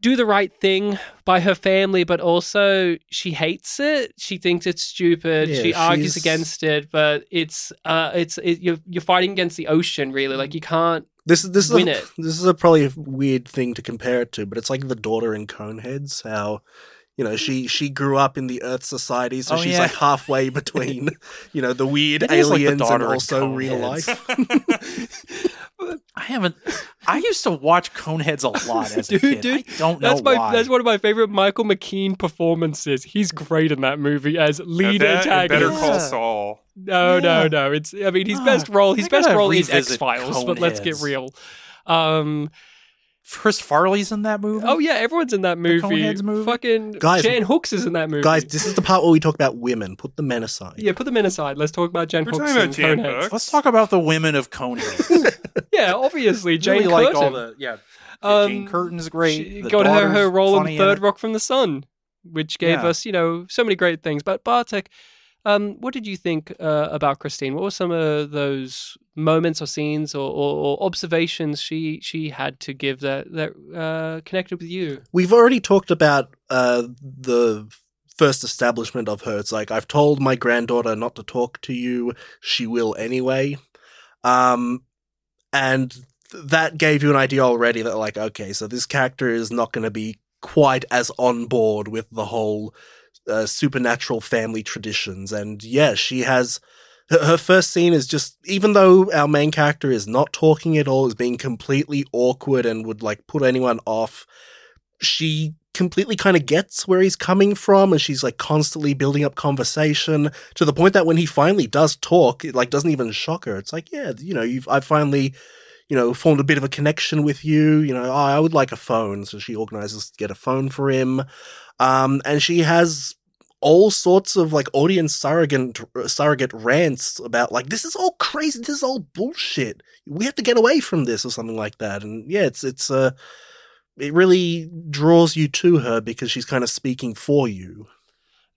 do the right thing by her family, but also she hates it. She thinks it's stupid. Yeah, she argues she's- against it, but it's uh, it's it, you're you're fighting against the ocean. Really, like you can't. This is this is win a, it. this is a probably a weird thing to compare it to, but it's like the daughter in Coneheads. How you know she she grew up in the Earth Society, so Oh, she's yeah. like halfway between you know the weird It is like the aliens and also real life. Coneheads. I haven't. I used to watch Coneheads a lot as a Dude, kid. dude, I don't know That's my why. that's one of my favorite Michael McKean performances. He's great in that movie as lead That and Better. Call Yeah. Saul. No, no, Yeah. no. It's I mean his best role. His best role is revisit X Files, but let's get real. Um. Chris Farley's in that movie. Oh yeah, everyone's in that movie. Coneheads movie? Fucking Guys- Jan Hooks is in that movie. Guys, this is the part where we talk about women. Put the men aside. yeah, put the men aside. Let's talk about Jan We're Hooks and Jan Coneheads. Hooks. Let's talk about the women of Coneheads. Yeah, obviously Jane really like Curtin. all the yeah. Um, Jane Curtin's great. She The got her her role in funny Third it. Rock from the Sun, which gave Yeah. us you know so many great things. But Bartek, um, what did you think uh, about Christine? What were some of those moments or scenes or, or, or observations she she had to give that that uh, connected with you? We've already talked about uh, the first establishment of her. It's like I've told my granddaughter not to talk to you. She will anyway. Um, and th- that gave you an idea already that like okay, so this character is not going to be quite as on board with the whole uh, supernatural family traditions. And yeah, she has. Her her first scene is just, even though our main character is not talking at all, is being completely awkward and would like put anyone off she completely kind of gets where he's coming from and she's like constantly building up conversation to the point that when he finally does talk it like doesn't even shock her it's like yeah you know you've i finally you know formed a bit of a connection with you you know oh, i would like a phone so she organizes to get a phone for him um and she has all sorts of like audience surrogate surrogate rants about like this is all crazy. This is all bullshit. We have to get away from this or something like that. And yeah it's it's uh it really draws you to her because she's kind of speaking for you.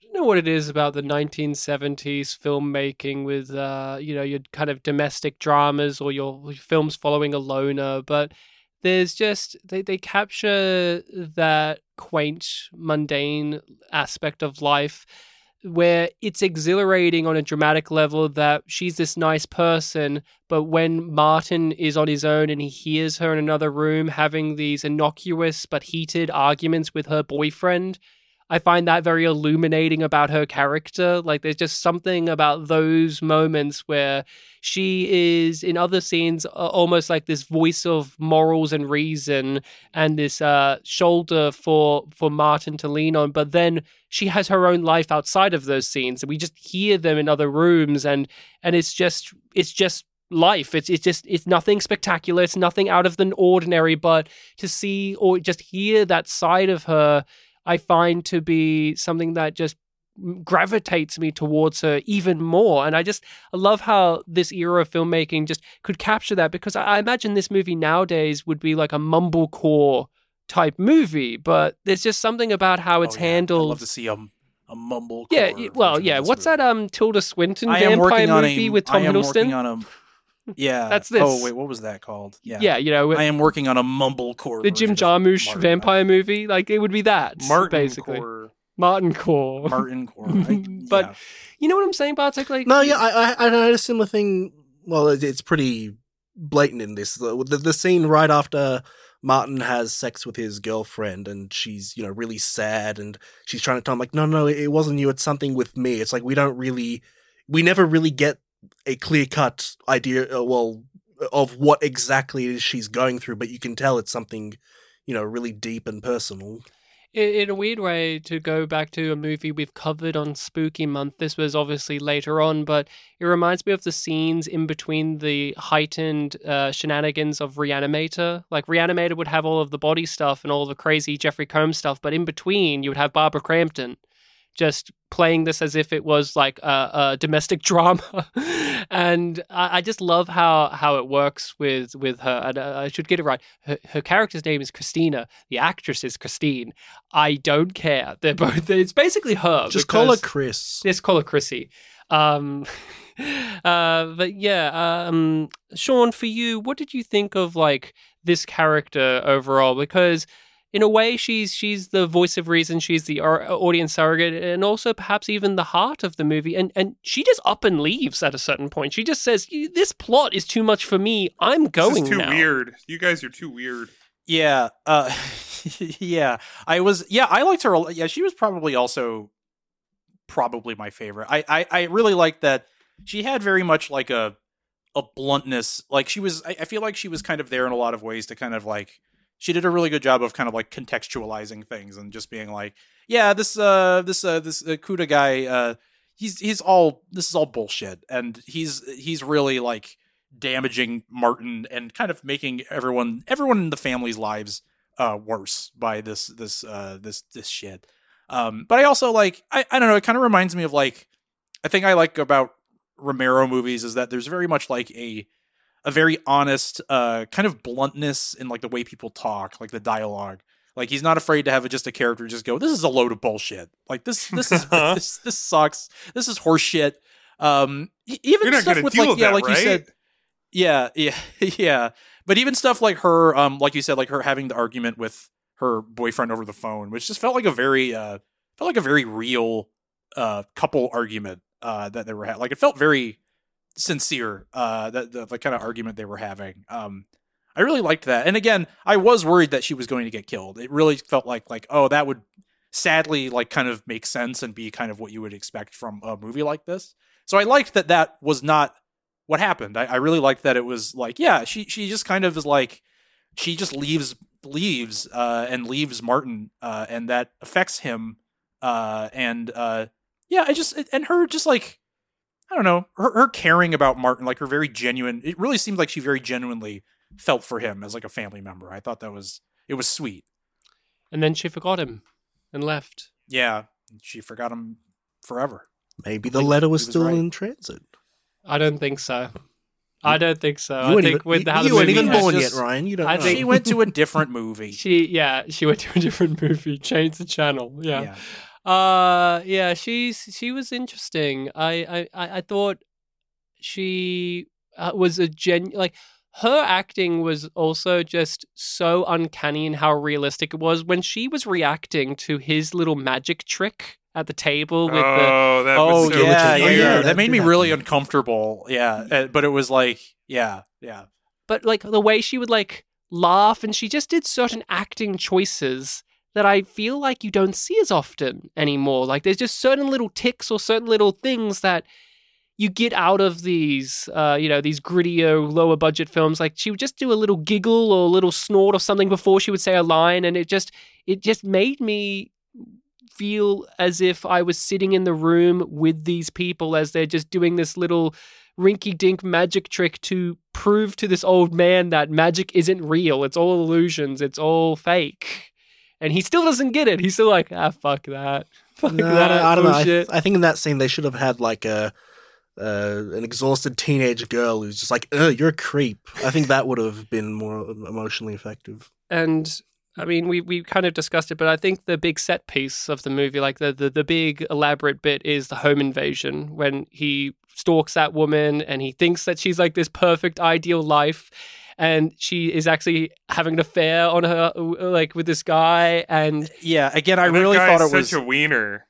don't know what it is about the 1970s filmmaking with, uh, you know, your kind of domestic dramas or your films following a loner, but there's just they, they capture that quaint, mundane aspect of life where it's exhilarating on a dramatic level that she's this nice person, but when Martin is on his own and he hears her in another room having these innocuous but heated arguments with her boyfriend, I find that very illuminating about her character. Like, there's just something about those moments where she is, in other scenes, almost like this voice of morals and reason and this uh, shoulder for for Martin to lean on. But then she has her own life outside of those scenes, and we just hear them in other rooms, and and it's just it's just life. It's it's just it's nothing spectacular. It's nothing out of the ordinary. But to see or just hear that side of her I find to be something that just gravitates me towards her even more. And I just I love how this era of filmmaking just could capture that because I, I imagine this movie nowadays would be like a mumblecore type movie, but there's just something about how it's Oh, yeah. handled. I'd love to see a, a mumble. yeah, well, yeah. What's that? Um, Tilda Swinton vampire movie a, with Tom I am Hiddleston. working on a. Yeah, That's oh, this. Oh wait, what was that called? Yeah, yeah, you know, I am working on a mumblecore. the Jim version Jarmusch Martin. vampire movie. Like it would be that Martin basically. Core. Martin Core. Martin Core. I, But- yeah. You know what I'm saying, Bartek? Like, No, yeah, I, I, I had a similar thing. Well, it- it's pretty blatant in this. The, the, the scene right after Martin has sex with his girlfriend, and she's you know really sad, and she's trying to tell him like, no, no, it wasn't you. It's something with me. It's like we don't really, we never really get a clear cut idea. Uh, well, of what exactly it is she's going through, but you can tell it's something, you know, really deep and personal. in, a weird way, to go back to a movie we've covered on Spooky Month, this was obviously later on, but it reminds me of the scenes in between the heightened uh, shenanigans of Reanimator. Like, Reanimator would have all of the body stuff and all the crazy Jeffrey Combs stuff, but in between, you would have Barbara Crampton just playing this as if it was like a, a domestic drama, and I, I just love how how it works with with her. And uh, I should get it right. Her, her character's name is Christina. The actress is Christine. I don't care. They're both. It's basically her. Just call her Chris. Let's call her Chrissy. Um, uh, but yeah, um, Sean, for you, what did you think of like this character overall? Because in a way, she's she's the voice of reason. She's the au- audience surrogate, and also perhaps even the heart of the movie. And and she just up and leaves at a certain point. She just says, "This plot is too much for me. I'm going This is too now." weird. You guys are too weird. Yeah, uh, yeah. I was. Yeah, I liked her. Yeah, she was probably also probably my favorite. I, I, I really liked that she had very much like a a bluntness. Like she was. I, I feel like she was kind of there in a lot of ways to kind of like. She did a really good job of kind of like contextualizing things and just being like, yeah, this uh this uh this uh, Cuda guy uh he's he's all this is all bullshit and he's he's really like damaging Martin and kind of making everyone everyone in the family's lives uh worse by this this uh this this shit. Um but I also like I I don't know, it kind of reminds me of like I think I like about Romero movies is that there's very much like a a very honest uh kind of bluntness in like the way people talk, like the dialogue. Like he's not afraid to have just a character just go, "This is a load of bullshit." Like this, this is this, this sucks. This is horseshit. Um, even stuff with like yeah, that, like you said, yeah, yeah, yeah. But even stuff like her, um, like you said, like her having the argument with her boyfriend over the phone, which just felt like a very, uh, felt like a very real, uh, couple argument, uh, that they were having. Like it felt very sincere, uh, that the, the kind of argument they were having. Um, I really liked that. And again, I was worried that she was going to get killed. It really felt like, like, oh, that would sadly like kind of make sense and be kind of what you would expect from a movie like this. So I liked that that was not what happened. I, I really liked that it was like, yeah, she she just kind of is like she just leaves leaves uh and leaves Martin uh and that affects him uh and uh yeah, I just and her just like I don't know, her, her caring about Martin, like her very genuine it really seemed like she very genuinely felt for him as like a family member. I thought that was it was sweet. And then she forgot him and left. Yeah, she forgot him forever. Maybe the letter was was still right. in transit. I don't think so. I don't think so. You I weren't think even, with you, how you the weren't even born just- yet, Ryan. You don't I know. think- She went to a different movie. She, yeah, she went to a different movie, changed the channel. Yeah. Uh, yeah, she's she was interesting. I I I I thought she uh, was a gen like her acting was also just so uncanny in how realistic it was when she was reacting to his little magic trick at the table with the oh, that oh was so yeah, yeah, weird. yeah. That That made me happen. really uncomfortable. Yeah, uh, but it was like, yeah, yeah. but like the way she would like laugh and she just did certain acting choices that I feel like you don't see as often anymore. Like there's just certain little ticks or certain little things that you get out of these uh, you know, these grittier, lower budget films. Like she would just do a little giggle or a little snort or something before she would say a line and it just it just made me feel as if I was sitting in the room with these people as they're just doing this little rinky dink magic trick to prove to this old man that magic isn't real. It's all illusions. It's all fake. And he still doesn't get it. He's still like, ah, fuck that. Fuck No, that. I don't know. I. I think in that scene they should have had like a uh, an exhausted teenage girl who's just like, "Ugh, you're a creep." I think that would have been more emotionally effective. and I mean, we we kind of discussed it, but I think the big set piece of the movie, like the the, the big elaborate bit, is the home invasion when he stalks that woman and he thinks that she's like this perfect ideal life. And she is actually having an affair on her, like with this guy, and Yeah, again, I really thought is it was. such a wiener.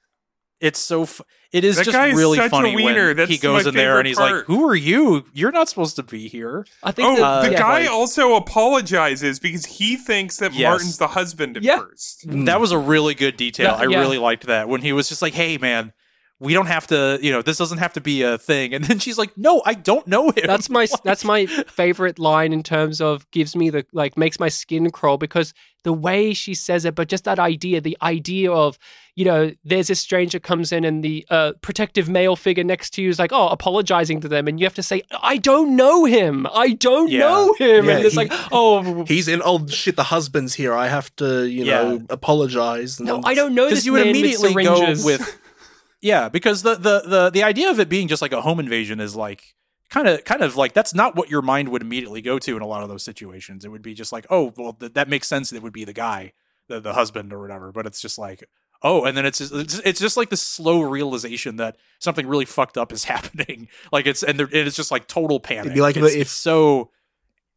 It's so. F- it is That just really such funny wiener. when That's he goes in there and he's part. like, "Who are you? You're not supposed to be here." I think Oh, that, Uh, the yeah, guy like- also apologizes because he thinks that Yes. Martin's the husband at Yeah. first. Mm. That was a really good detail. Yeah, I yeah. really liked that when he was just like, "Hey, man." We don't have to, you know, this doesn't have to be a thing. And then she's like, "No, I don't know him." that's my that's my favorite line in terms of gives me the like makes my skin crawl because the way she says it but just that idea the idea of you know there's this stranger comes in and the uh, protective male figure next to you is like oh apologizing to them and you have to say i don't know him i don't Yeah. know him Yeah, and it's he- like oh He's in. Oh shit! The husband's here. I have to, you know, apologize. And no i don't know because this you would immediately with go with yeah because the, the the the idea of it being just like a home invasion is like kind of kind of like that's not what your mind would immediately go to in a lot of those situations. It would be just like oh well th- that makes sense it would be the guy the, the husband or whatever but it's just like oh and then it's just, it's, it's just like this slow realization that something really fucked up is happening. Like it's and there, it's just like total panic It'd be like it's, if- it's so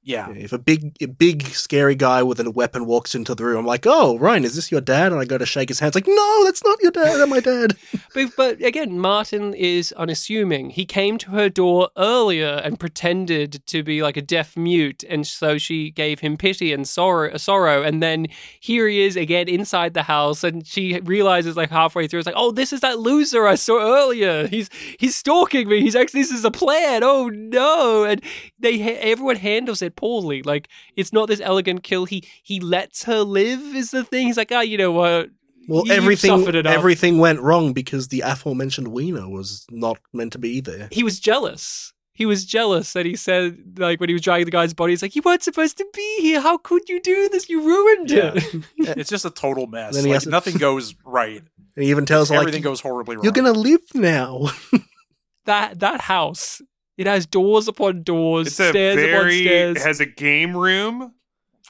yeah If a big, a big, scary guy with a weapon walks into the room, I'm like, "Oh, Ryan, is this your dad?" And I go to shake his hand. It's like, "No, that's not your dad. That's my dad." But, but again, Martin is unassuming. He came to her door earlier and pretended to be like a deaf mute, and so she gave him pity and sorrow. Sorrow, and then here he is again inside the house, and she realizes like halfway through, it's like, oh, this is that loser I saw earlier. He's he's stalking me. He's actually this is a plan. Oh no! And they everyone handles it poorly. Like it's not this elegant kill. He he lets her live is the thing. He's like, ah, you know what? Well, You've everything, everything went wrong because the aforementioned wiener was not meant to be there. he was jealous. He was jealous that he said, like, when he was dragging the guy's body, he's like, You weren't supposed to be here. How could you do this? You ruined it. it's just a total mess Then he like, to- nothing goes right And he even tells her, like, everything goes horribly wrong "You're gonna live now." that that house, it has doors upon doors, It's a stairs upon stairs. it has a game room.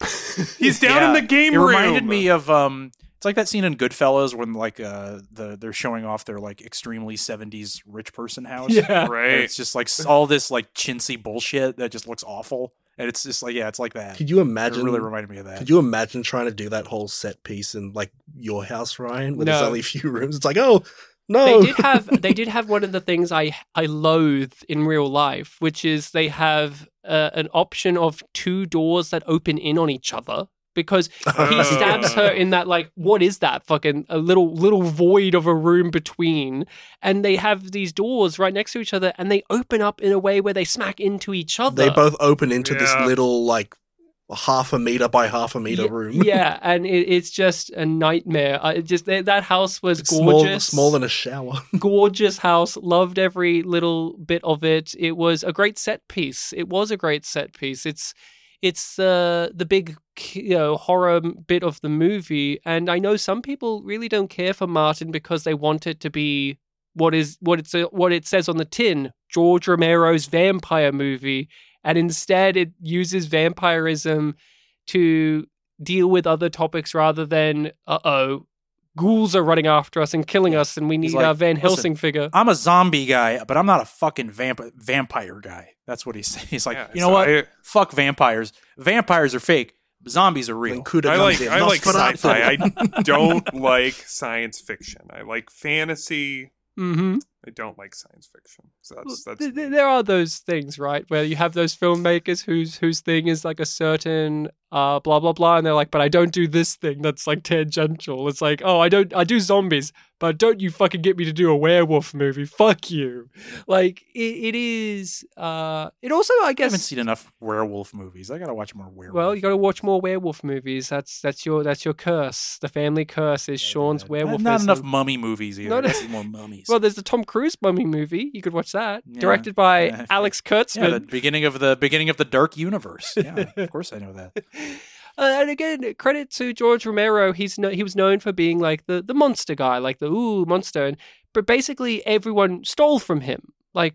He's down Yeah. in the game it room. It reminded me of um it's like that scene in Goodfellas when like uh the they're showing off their like extremely 70s rich person house. yeah. And right. it's just like all this like chintzy bullshit that just looks awful. And it's just like yeah, it's like that. Could you It imagine? really reminded me of that. Could you imagine trying to do that whole set piece in like your house, Ryan, where there's only a few rooms? It's like, oh no, They did have they did have one of the things I I loathe in real life, which is they have uh, an option of two doors that open in on each other because he stabs her in that like what is that? Fucking a little little void of a room between. And they have these doors right next to each other and they open up in a way where they smack into each other. they both open into this little like half a meter by half a meter room. yeah and it, it's just a nightmare. I, just that, that house was It's gorgeous. small than a shower. gorgeous house. Loved every little bit of it. It was a great set piece. It was a great set piece. It's it's uh, the big you know horror bit of the movie. And i know some people really don't care for martin because they want it to be what is what it's what it says on the tin. George romero's vampire movie and instead it uses vampirism to deal with other topics rather than uh-oh ghouls are running after us and killing us, and we need He's like, a Van "Listen, Helsing figure. I'm a zombie guy, but I'm not a fucking vamp- vampire guy. That's what he's saying. He's like, Yeah, you know so what? I- Fuck vampires. Vampires are fake. Zombies are real. When Cuda I comes like, I like sci-fi. I don't like science fiction. I like fantasy. hmm I don't like science fiction. So that's that's th- th- there are those things, right, where you have those filmmakers whose whose thing is like a certain uh blah blah blah, and they're like, but I don't do this thing that's like tangential. It's like, oh, I don't, I do zombies, but don't you fucking get me to do a werewolf movie? Fuck you. Like it, it is. uh It also, I guess, I haven't seen enough werewolf movies. I gotta watch more werewolf. well, you got to watch more werewolf movies. That's that's your that's your curse. The family curse is Sean's werewolf. Not enough mummy movies either. No, no. See more mummies. Well, there's the Tom Cruise mummy movie. You could watch that, Yeah. directed by Yeah. Alex yeah, Kurtzman. the beginning of the beginning of the dark universe. Yeah, of course I know that. Uh, and again, credit to George Romero. He's no, he was known for being like the the monster guy, like the ooh monster. And, but basically, everyone stole from him. Like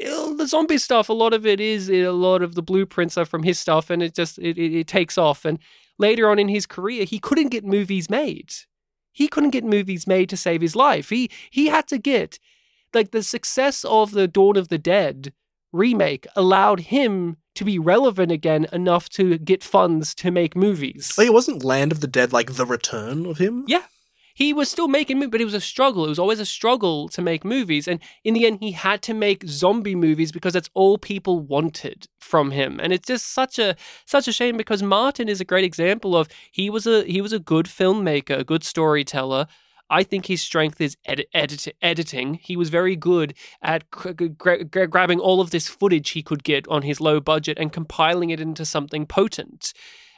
the zombie stuff, a lot of it is a lot of the blueprints are from his stuff, and it just it, it, it takes off. And later on in his career, he couldn't get movies made. He couldn't get movies made to save his life. He he had to get like the success of the Dawn of the Dead remake allowed him to be relevant again enough to get funds to make movies. Like, it wasn't Land of the Dead like the return of him? Yeah. He was still making movies, but it was a struggle. It was always a struggle to make movies. And in the end, he had to make zombie movies because that's all people wanted from him. And it's just such a such a shame because Martin is a great example of he was a he was a good filmmaker, a good storyteller. I think his strength is edit, edit, editing. He was very good at gra- gra- gra- grabbing all of this footage he could get on his low budget and compiling it into something potent.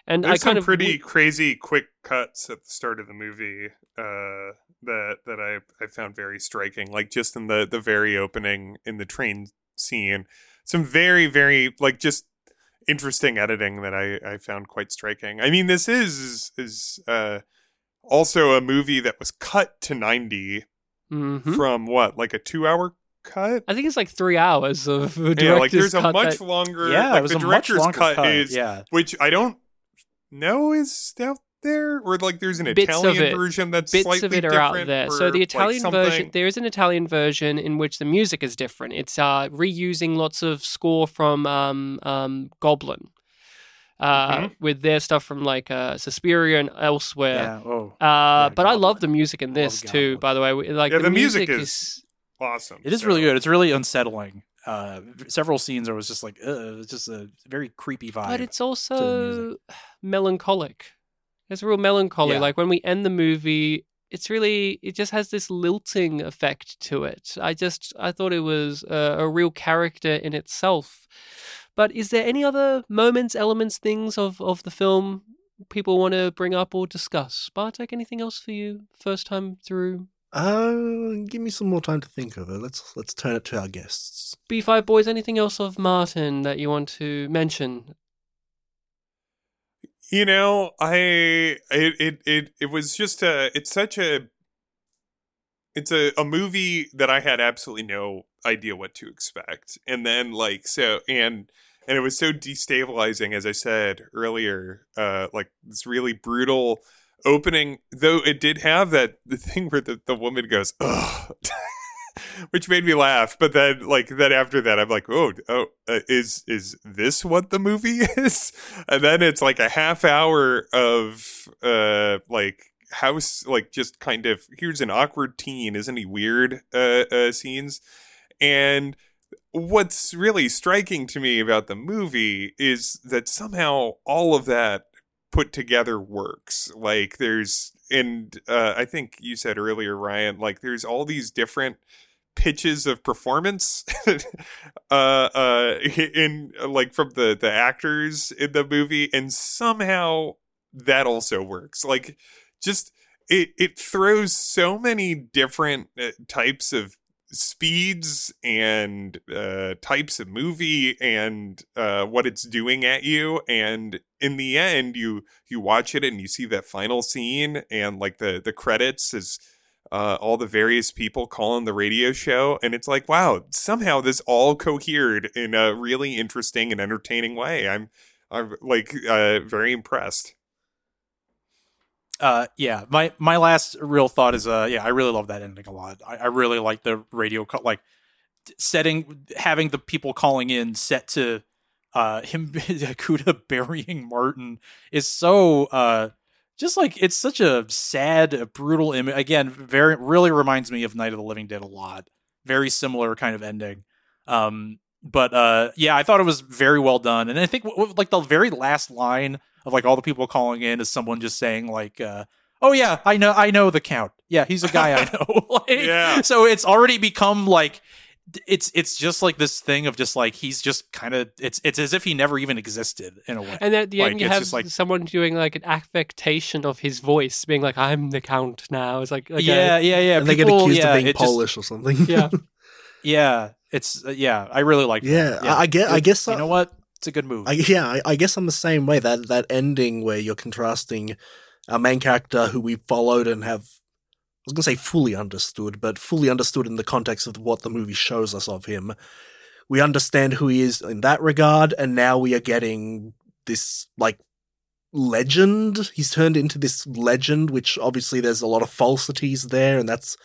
And There's I kind some of pretty crazy quick cuts at the start of the movie uh, that that I I found very striking. Like just in the the very opening in the train scene, some very very like just interesting editing that I I found quite striking. I mean, this is is, is uh, also a movie that was cut to 90 Mhm. from what like a two hour cut. I think it's like three hours of director's Yeah, like there's a much that- longer. Yeah, like it was the a much director's longer cut, cut. is yeah, which I don't know is out there, or like there's an Bits Italian it. version that's bits slightly of it are out there. So the like, Italian version, there is an Italian version in which the music is different. It's uh, reusing lots of score from um, um, Goblin. Uh, Mhm. With their stuff from like uh, Suspiria and elsewhere, yeah. Oh, uh, Yeah, but I love the music in this love too. By the way, like Yeah, the, the music music, is- is awesome. it is so- really good. It's really unsettling. Uh, several scenes I was just like, it's just a very creepy vibe. but it's also melancholic. It's real melancholy. Yeah. Like when we end the movie, it's really it just has this lilting effect to it. I just I thought it was a, a real character in itself. But is there any other moments, elements, things of of the film people want to bring up or discuss? Bartek, anything else for you first time through? Uh, give me some more time to think of it. Let's let's turn it to our guests. B5 boys, anything else of Martin that you want to mention? You know, I it it it, it was just a it's such a it's a, a movie that I had absolutely no idea what to expect. And then like so and and it was so destabilizing as I said earlier, uh like this really brutal opening though it did have that the thing where the, the woman goes, Ugh which made me laugh. But then, like, then after that, I'm like, oh, oh, uh, is is this what the movie is? And then it's like a half hour of uh, like house, like just kind of here's an awkward teen, isn't he weird? Uh, uh, scenes, and what's really striking to me about the movie is that somehow all of that put together works. Like there's and uh, I think you said earlier, Ryan, like there's all these different pitches of performance uh uh in like from the the actors in the movie and somehow that also works like just it it throws so many different uh, types of speeds and uh types of movie and uh what it's doing at you and in the end you you watch it and you see that final scene and like the the credits is uh, all the various people calling the radio show, and it's like, wow, somehow this all cohered in a really interesting and entertaining way. I'm, I'm like uh, very impressed. Uh, yeah, my my last real thought is, uh, yeah, I really love that ending a lot. I, I really like the radio, co- like setting, having the people calling in set to uh him Cuda burying Martin is so uh just like it's such a sad, brutal image. Again, very really reminds me of Night of the Living Dead a lot. Very similar kind of ending. Um, but uh, yeah, I thought it was very well done, and I think w- w- like the very last line of like all the people calling in is someone just saying like, uh, "Oh yeah, I know, I know the count. Yeah, he's a guy I know." like, Yeah. So it's already become like it's it's just like this thing of just like he's just kind of it's it's as if he never even existed in a way. And at the Like, end, you it's have just like- someone doing like an affectation of his voice, being like, "I'm the count now." It's like, okay. yeah, yeah, yeah. and they get People- accused yeah, of being it just- Polish or something. yeah. yeah, it's uh, yeah. I really like. Yeah, that. I- I guess- I guess you know what? It's a good movie. I, yeah, I, I guess I'm the same way. That that ending where you're contrasting our main character who we followed and have, I was gonna say fully understood, but fully understood in the context of what the movie shows us of him. We understand who he is in that regard, and now we are getting this like legend. He's turned into this legend, which obviously there's a lot of falsities there, and that's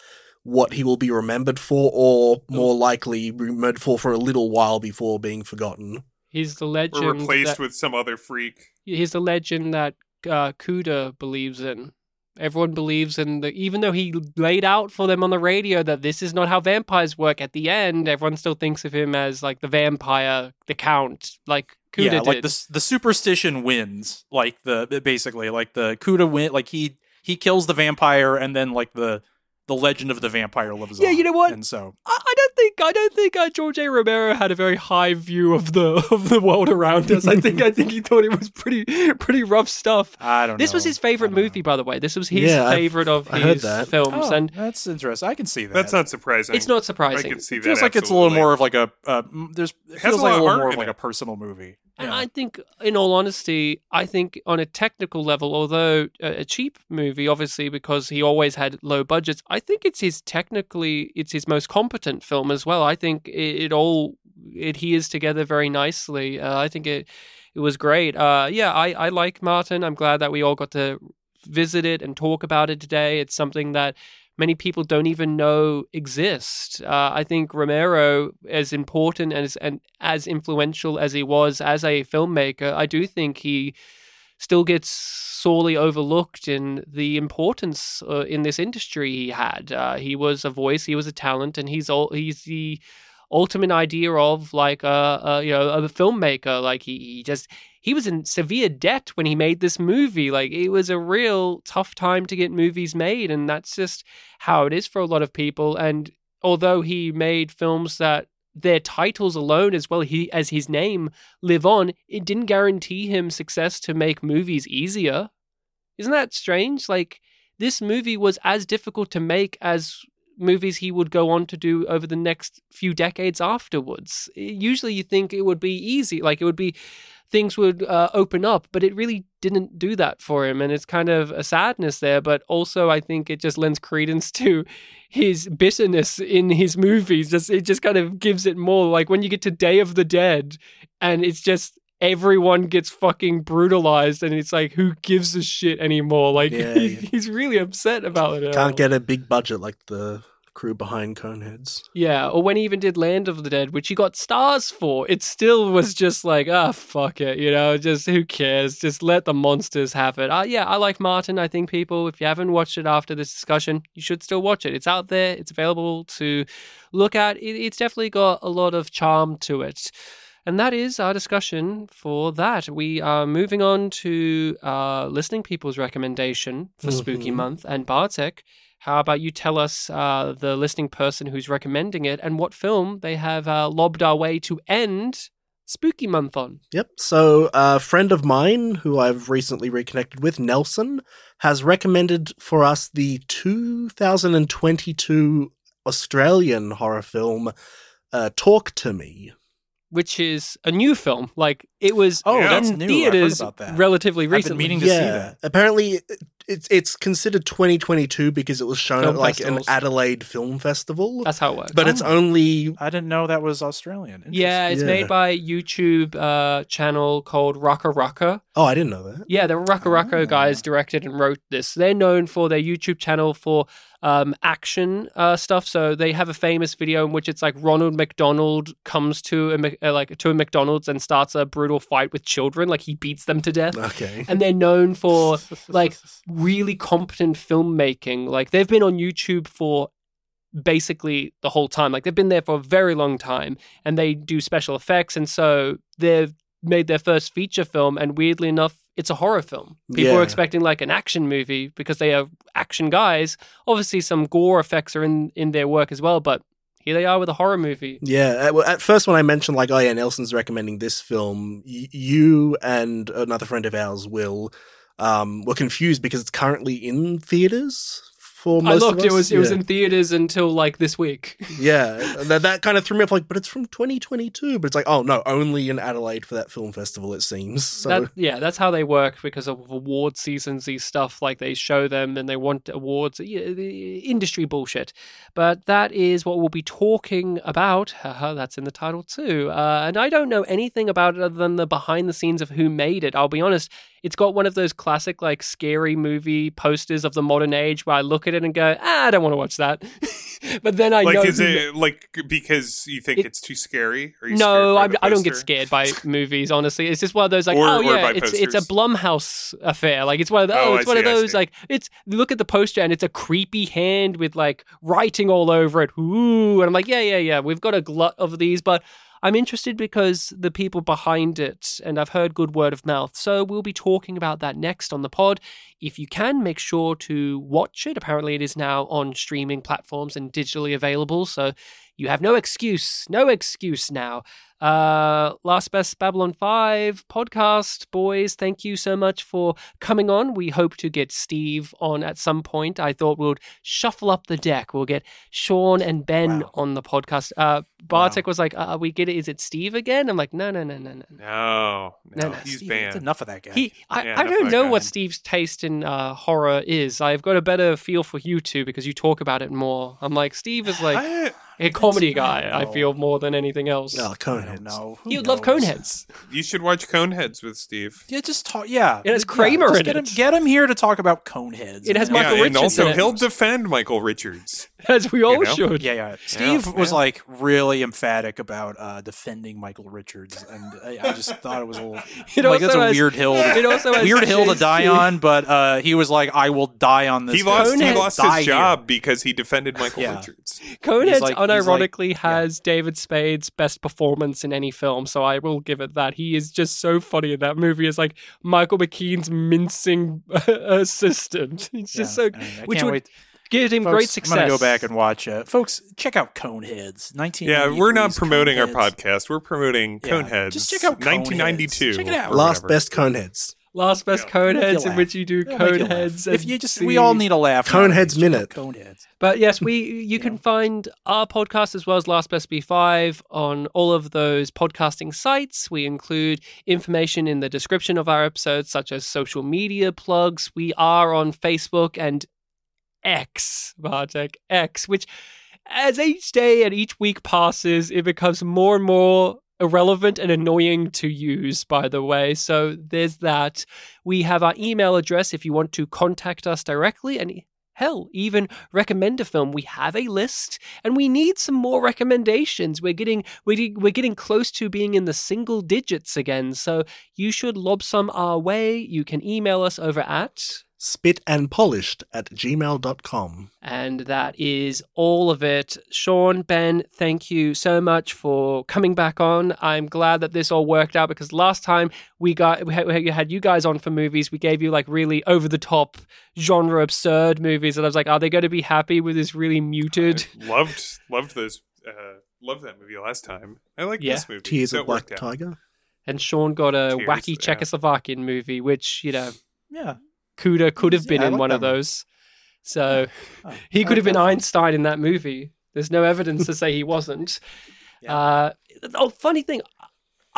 what he will be remembered for, or more likely remembered for for a little while before being forgotten. He's the Or legend. replaced that- with some other freak. he's the legend that uh, Cuda believes in. Everyone believes in the, even though he laid out for them on the radio that this is not how vampires work. At the end, everyone still thinks of him as like the vampire, the count, like Cuda yeah, did. like the the superstition wins. Like the basically like the Cuda win. Like he he kills the vampire, and then like the the legend of the vampire lives Yeah, on. you know what? And so I, I don't think I don't think uh, George A. Romero had a very high view of the of the world around us. I think I think he thought it was pretty pretty rough stuff. I don't. This was his favorite I don't movie, by the way. This was his Yeah, I've- favorite of I heard his that. films, know. and Oh, that's interesting. I can see that. That's not surprising. it's not surprising. I can see It that. feels like it's a little more of like a uh, there's it feels a like lot a little more of like it. a personal movie. And Yeah. I think, in all honesty, I think on a technical level, although a a cheap movie, obviously because he always had low budgets, I think it's his technically it's his most competent film as well. I think it, it all it adheres together very nicely. Uh, I think it it was great. Uh, yeah, I I like Martin. I'm glad that we all got to visit it and talk about it today. It's something that many people don't even know exist. Uh, I think Romero, as important and as, and as influential as he was as a filmmaker, I do think he still gets sorely overlooked in the importance uh, in this industry he had. Uh, he was a voice, he was a talent, and he's all he's the ultimate idea of like a, a you know a filmmaker. Like he, he just he was in severe debt when he made this movie. Like it was a real tough time to get movies made, and that's just how it is for a lot of people. And although he made films that their titles alone, as well he as his name, live on, it didn't guarantee him success to make movies easier. Isn't that strange? Like this movie was as difficult to make as movies he would go on to do over the next few decades afterwards. Usually you think it would be easy, like it would be things would uh, open up, but it really didn't do that for him. And it's kind of a sadness there, but also I think it just lends credence to his bitterness in his movies. Just It just kind of gives it more. Like when you get to Day of the Dead and it's just everyone gets fucking brutalized and it's like who gives a shit anymore like Yeah, he- yeah. he's really upset about it Can't get a big budget like the crew behind Coneheads. Yeah, or when he even did Land of the Dead, which he got stars for, it still was just like, ah, fuck it, you know, just who cares? Just let the monsters have it. Uh, yeah, I like Martin. I think people, if you haven't watched it after this discussion, you should still watch it. It's out there, it's available to look at. It, it's definitely got a lot of charm to it. And that is our discussion for that. We are moving on to uh, listening people's recommendation for Spooky Mhm. Month. And Bartek, how about you tell us uh, the listening person who's recommending it and what film they have uh, lobbed our way to end Spooky Month on? Yep. So a friend of mine who I've recently reconnected with, Nelson, has recommended for us the 2022 Australian horror film uh, Talk to Me. Which is a new film. Like it was Oh, Yeah. that's in new. I've heard theaters about that. relatively I've been recently. meaning to see that. Apparently it's it's considered 2022 because it was shown Film at like festivals. an Adelaide film festival. That's how it works. but it's Oh. only I didn't know that was Australian. Yeah, it's Yeah. made by YouTube uh, channel called RackaRacka. Oh, I didn't know that. Yeah, the RackaRacka Ah. guys directed and wrote this. They're known for their YouTube channel for um, action uh, stuff. So they have a famous video in which it's like Ronald McDonald comes to a uh, like to a McDonald's and starts a brutal fight with children. Like he beats them to death. Okay. And they're known for like really competent filmmaking. Like they've been on YouTube for basically the whole time. Like they've been there for a very long time and they do special effects. And so they've made their first feature film. And weirdly enough, it's a horror film. People Yeah. are expecting like an action movie because they are action guys. Obviously, some gore effects are in, in their work as well. But here they are with a horror movie. Yeah, at, first when I mentioned like, oh yeah, Nelson's recommending this film, y- you and another friend of ours, Will, um, were confused because it's currently in theaters for I looked; it was it was in theaters until like this week. yeah, that, that kind of threw me off. Like, but it's from 2022. But it's like, oh no, only in Adelaide for that film festival. It seems. So That, yeah, that's how they work because of award seasons. These stuff like they show them and they want awards. Yeah, the industry bullshit. But that is what we'll be talking about. That's in the title too. Uh, and I don't know anything about it other than the behind the scenes of who made it. I'll be honest. It's got one of those classic like scary movie posters of the modern age where I look at it and go, ah, I don't want to watch that. but then I like, know is it like because you think It- it's too scary? No, I, I don't get scared by movies. Honestly, it's just one of those like, Or- oh or yeah, it's it's a. Blumhouse affair. Like it's one of the, Oh, oh, it's one of see, those like it's look at the poster and it's a creepy hand with like writing all over it. Ooh, and I'm like, yeah, yeah, yeah. We've got a glut of these, but I'm interested because the people behind it, and I've heard good word of mouth. So we'll be talking about that next on the pod. If you can, make sure to watch it. Apparently, it is now on streaming platforms and digitally available. So you have no excuse, no excuse now. Uh, Last Best Babylon 5 podcast, boys, thank you so much for coming on. We hope to get Steve on at some point. I thought we'll shuffle up the deck. We'll get Sean and Ben Wow. on the podcast. Uh, Bartek was like, uh, we get it. Is it Steve again? I'm like, no, no, no, no, no. No, no, No, no, he's Steve, banned. Enough of that guy. He, I, Yeah, I don't know what. Steve's taste in uh, horror is. I've got a better feel for you two because you talk about it more. I'm like, Steve is like I- a comedy guy. I I feel more than anything else. oh, I Coneheads. don't know. Who You'd love knows? Coneheads. you should watch Coneheads with Steve. Yeah, just talk. Yeah, It has Kramer just in get it. Him, get him here to talk about Coneheads. It has Michael yeah, and Richards also in it. he'll defend Michael Richards. As we all know? should. Yeah, yeah. Steve was yeah. like really emphatic about uh, defending Michael Richards, and I, I just thought it was a little It like that's also a has- weird hill. It To, also has weird hill to Chase die King. on, but uh, he was like, "I will die on this." He lost. He Coneheads lost Die his here. job because he defended Michael Yeah. Richards. Coneheads He's like- he's like- unironically has David Spade's best performance in any film, so I will give it that. He is just so funny in that movie. It's like Michael McKean's mincing assistant. It's just so, I, I which would wait. give him Folks, great success. I'm gonna go back and watch it, folks. Check out Coneheads. Nineteen. Yeah, we're not promoting our podcast. We're promoting Yeah, Coneheads. just check out Coneheads. 1992. Check it out. or Last whatever. best Coneheads. Last best Yeah. Coneheads, Make you in which you do It'll make you laugh. Coneheads. If you just, we all need a laugh. Coneheads nowadays. Check out Minute. Coneheads. But yes, we you can find our podcast as well as Last Best B5 on all of those podcasting sites. We include information in the description of our episodes, such as social media plugs. We are on Facebook and X, Bartek X, which as each day and each week passes, it becomes more and more irrelevant and annoying to use, by the way. So there's that. We have our email address if you want to contact us directly and hell, even recommend a film. We have a list and we need some more recommendations. We're getting we're, we're getting close to being in the single digits again. So you should lob some our way. You can email us over at Spit and polished at gmail.com. and that is all of it. Sean, Ben, thank you so much for coming back on. I'm glad that this all worked out because last time we got we had, we had you guys on for movies. We gave you like really over the top genre absurd movies, and I was like, are they going to be happy with this really muted? I loved loved those. Uh, loved that movie last time. I like Yeah. this movie. Tears so of it Black worked out. Tiger. And Sean got a Tears, wacky yeah. Czechoslovakian movie, which you know Yeah. Could could have been Yeah, in one of those. So Oh, he could have been. Einstein in that movie. There's no evidence to say he wasn't. Yeah. Uh, oh, funny thing,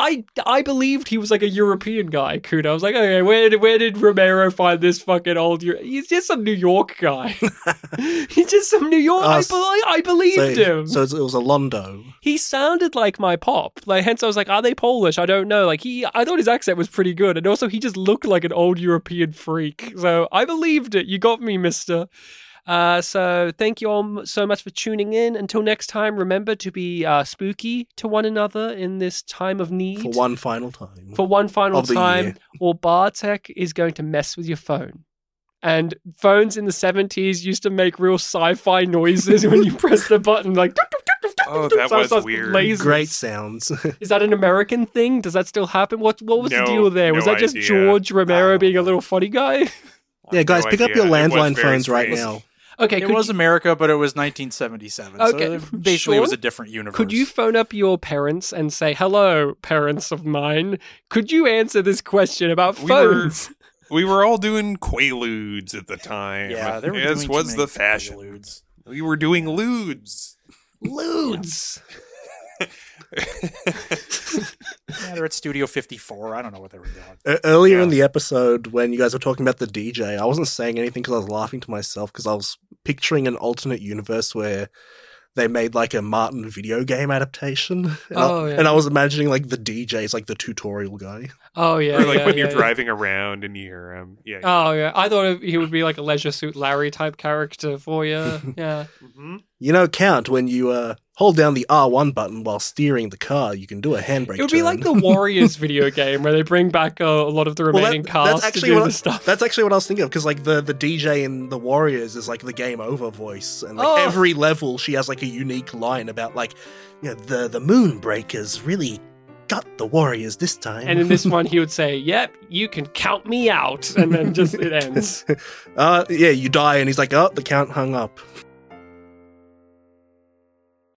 I I believed he was like a European guy. Cuda. I was like, okay, where did where did Romero find this fucking old? Euro- He's just some New York guy. He's just some New York. Oh, I, be- I believed so, him. so it was a Londo. he sounded like my pop. Like hence I was like, are they Polish? I don't know. Like he I thought his accent was pretty good. And also he just looked like an old European freak. So I believed it. You got me, mister. Uh, so thank you all m- so much for tuning in. Until next time, remember to be uh, spooky to one another in this time of need. For one final time. For one final time, year. or Bartek is going to mess with your phone. And phones in the 70s used to make real sci-fi noises when you press the button, like Oh, that So was weird. lasers. Great sounds. Is that an American thing? Does that still happen? What What was No, the deal there? Was no that just idea. George Romero being a little funny guy? yeah, guys, No pick up your landline very phones right now. Okay, It was you, America, but it was 1977. Okay, so it basically it was a different universe. could you phone up your parents and say, "Hello, parents of mine. Could you answer this question about We were- phones?" We were all doing quaaludes at the time. Yeah, they were as was the fashion. preludes. We were doing ludes. Ludes. Yeah, they're at Studio 54. I don't know what they were doing. Earlier Yeah. in the episode, when you guys were talking about the DJ, I wasn't saying anything because I was laughing to myself because I was picturing an alternate universe where they made like a Martin video game adaptation. And, Oh, I, yeah. and I was imagining like the DJ is like the tutorial guy. Oh yeah, or like yeah, when yeah, you're yeah. driving around and you hear him. Yeah. Oh yeah, I thought he would be like a Leisure Suit Larry type character for you. Yeah. hmm You know, Count, when you uh, hold down the R1 button while steering the car, you can do a handbrake. It would be turn. like the Warriors video game where they bring back uh, a lot of the Well, that- remaining cast to do what the I, stuff. That's actually what I was thinking of because like the the DJ in the Warriors is like the game over voice, and like Oh. every level she has like a unique line about like you know the the Moonbreakers really got the Warriors this time. And in this one, he would say, "Yep, you can count me out," and then just it ends. uh, yeah, you die, and he's like, oh, the count hung up.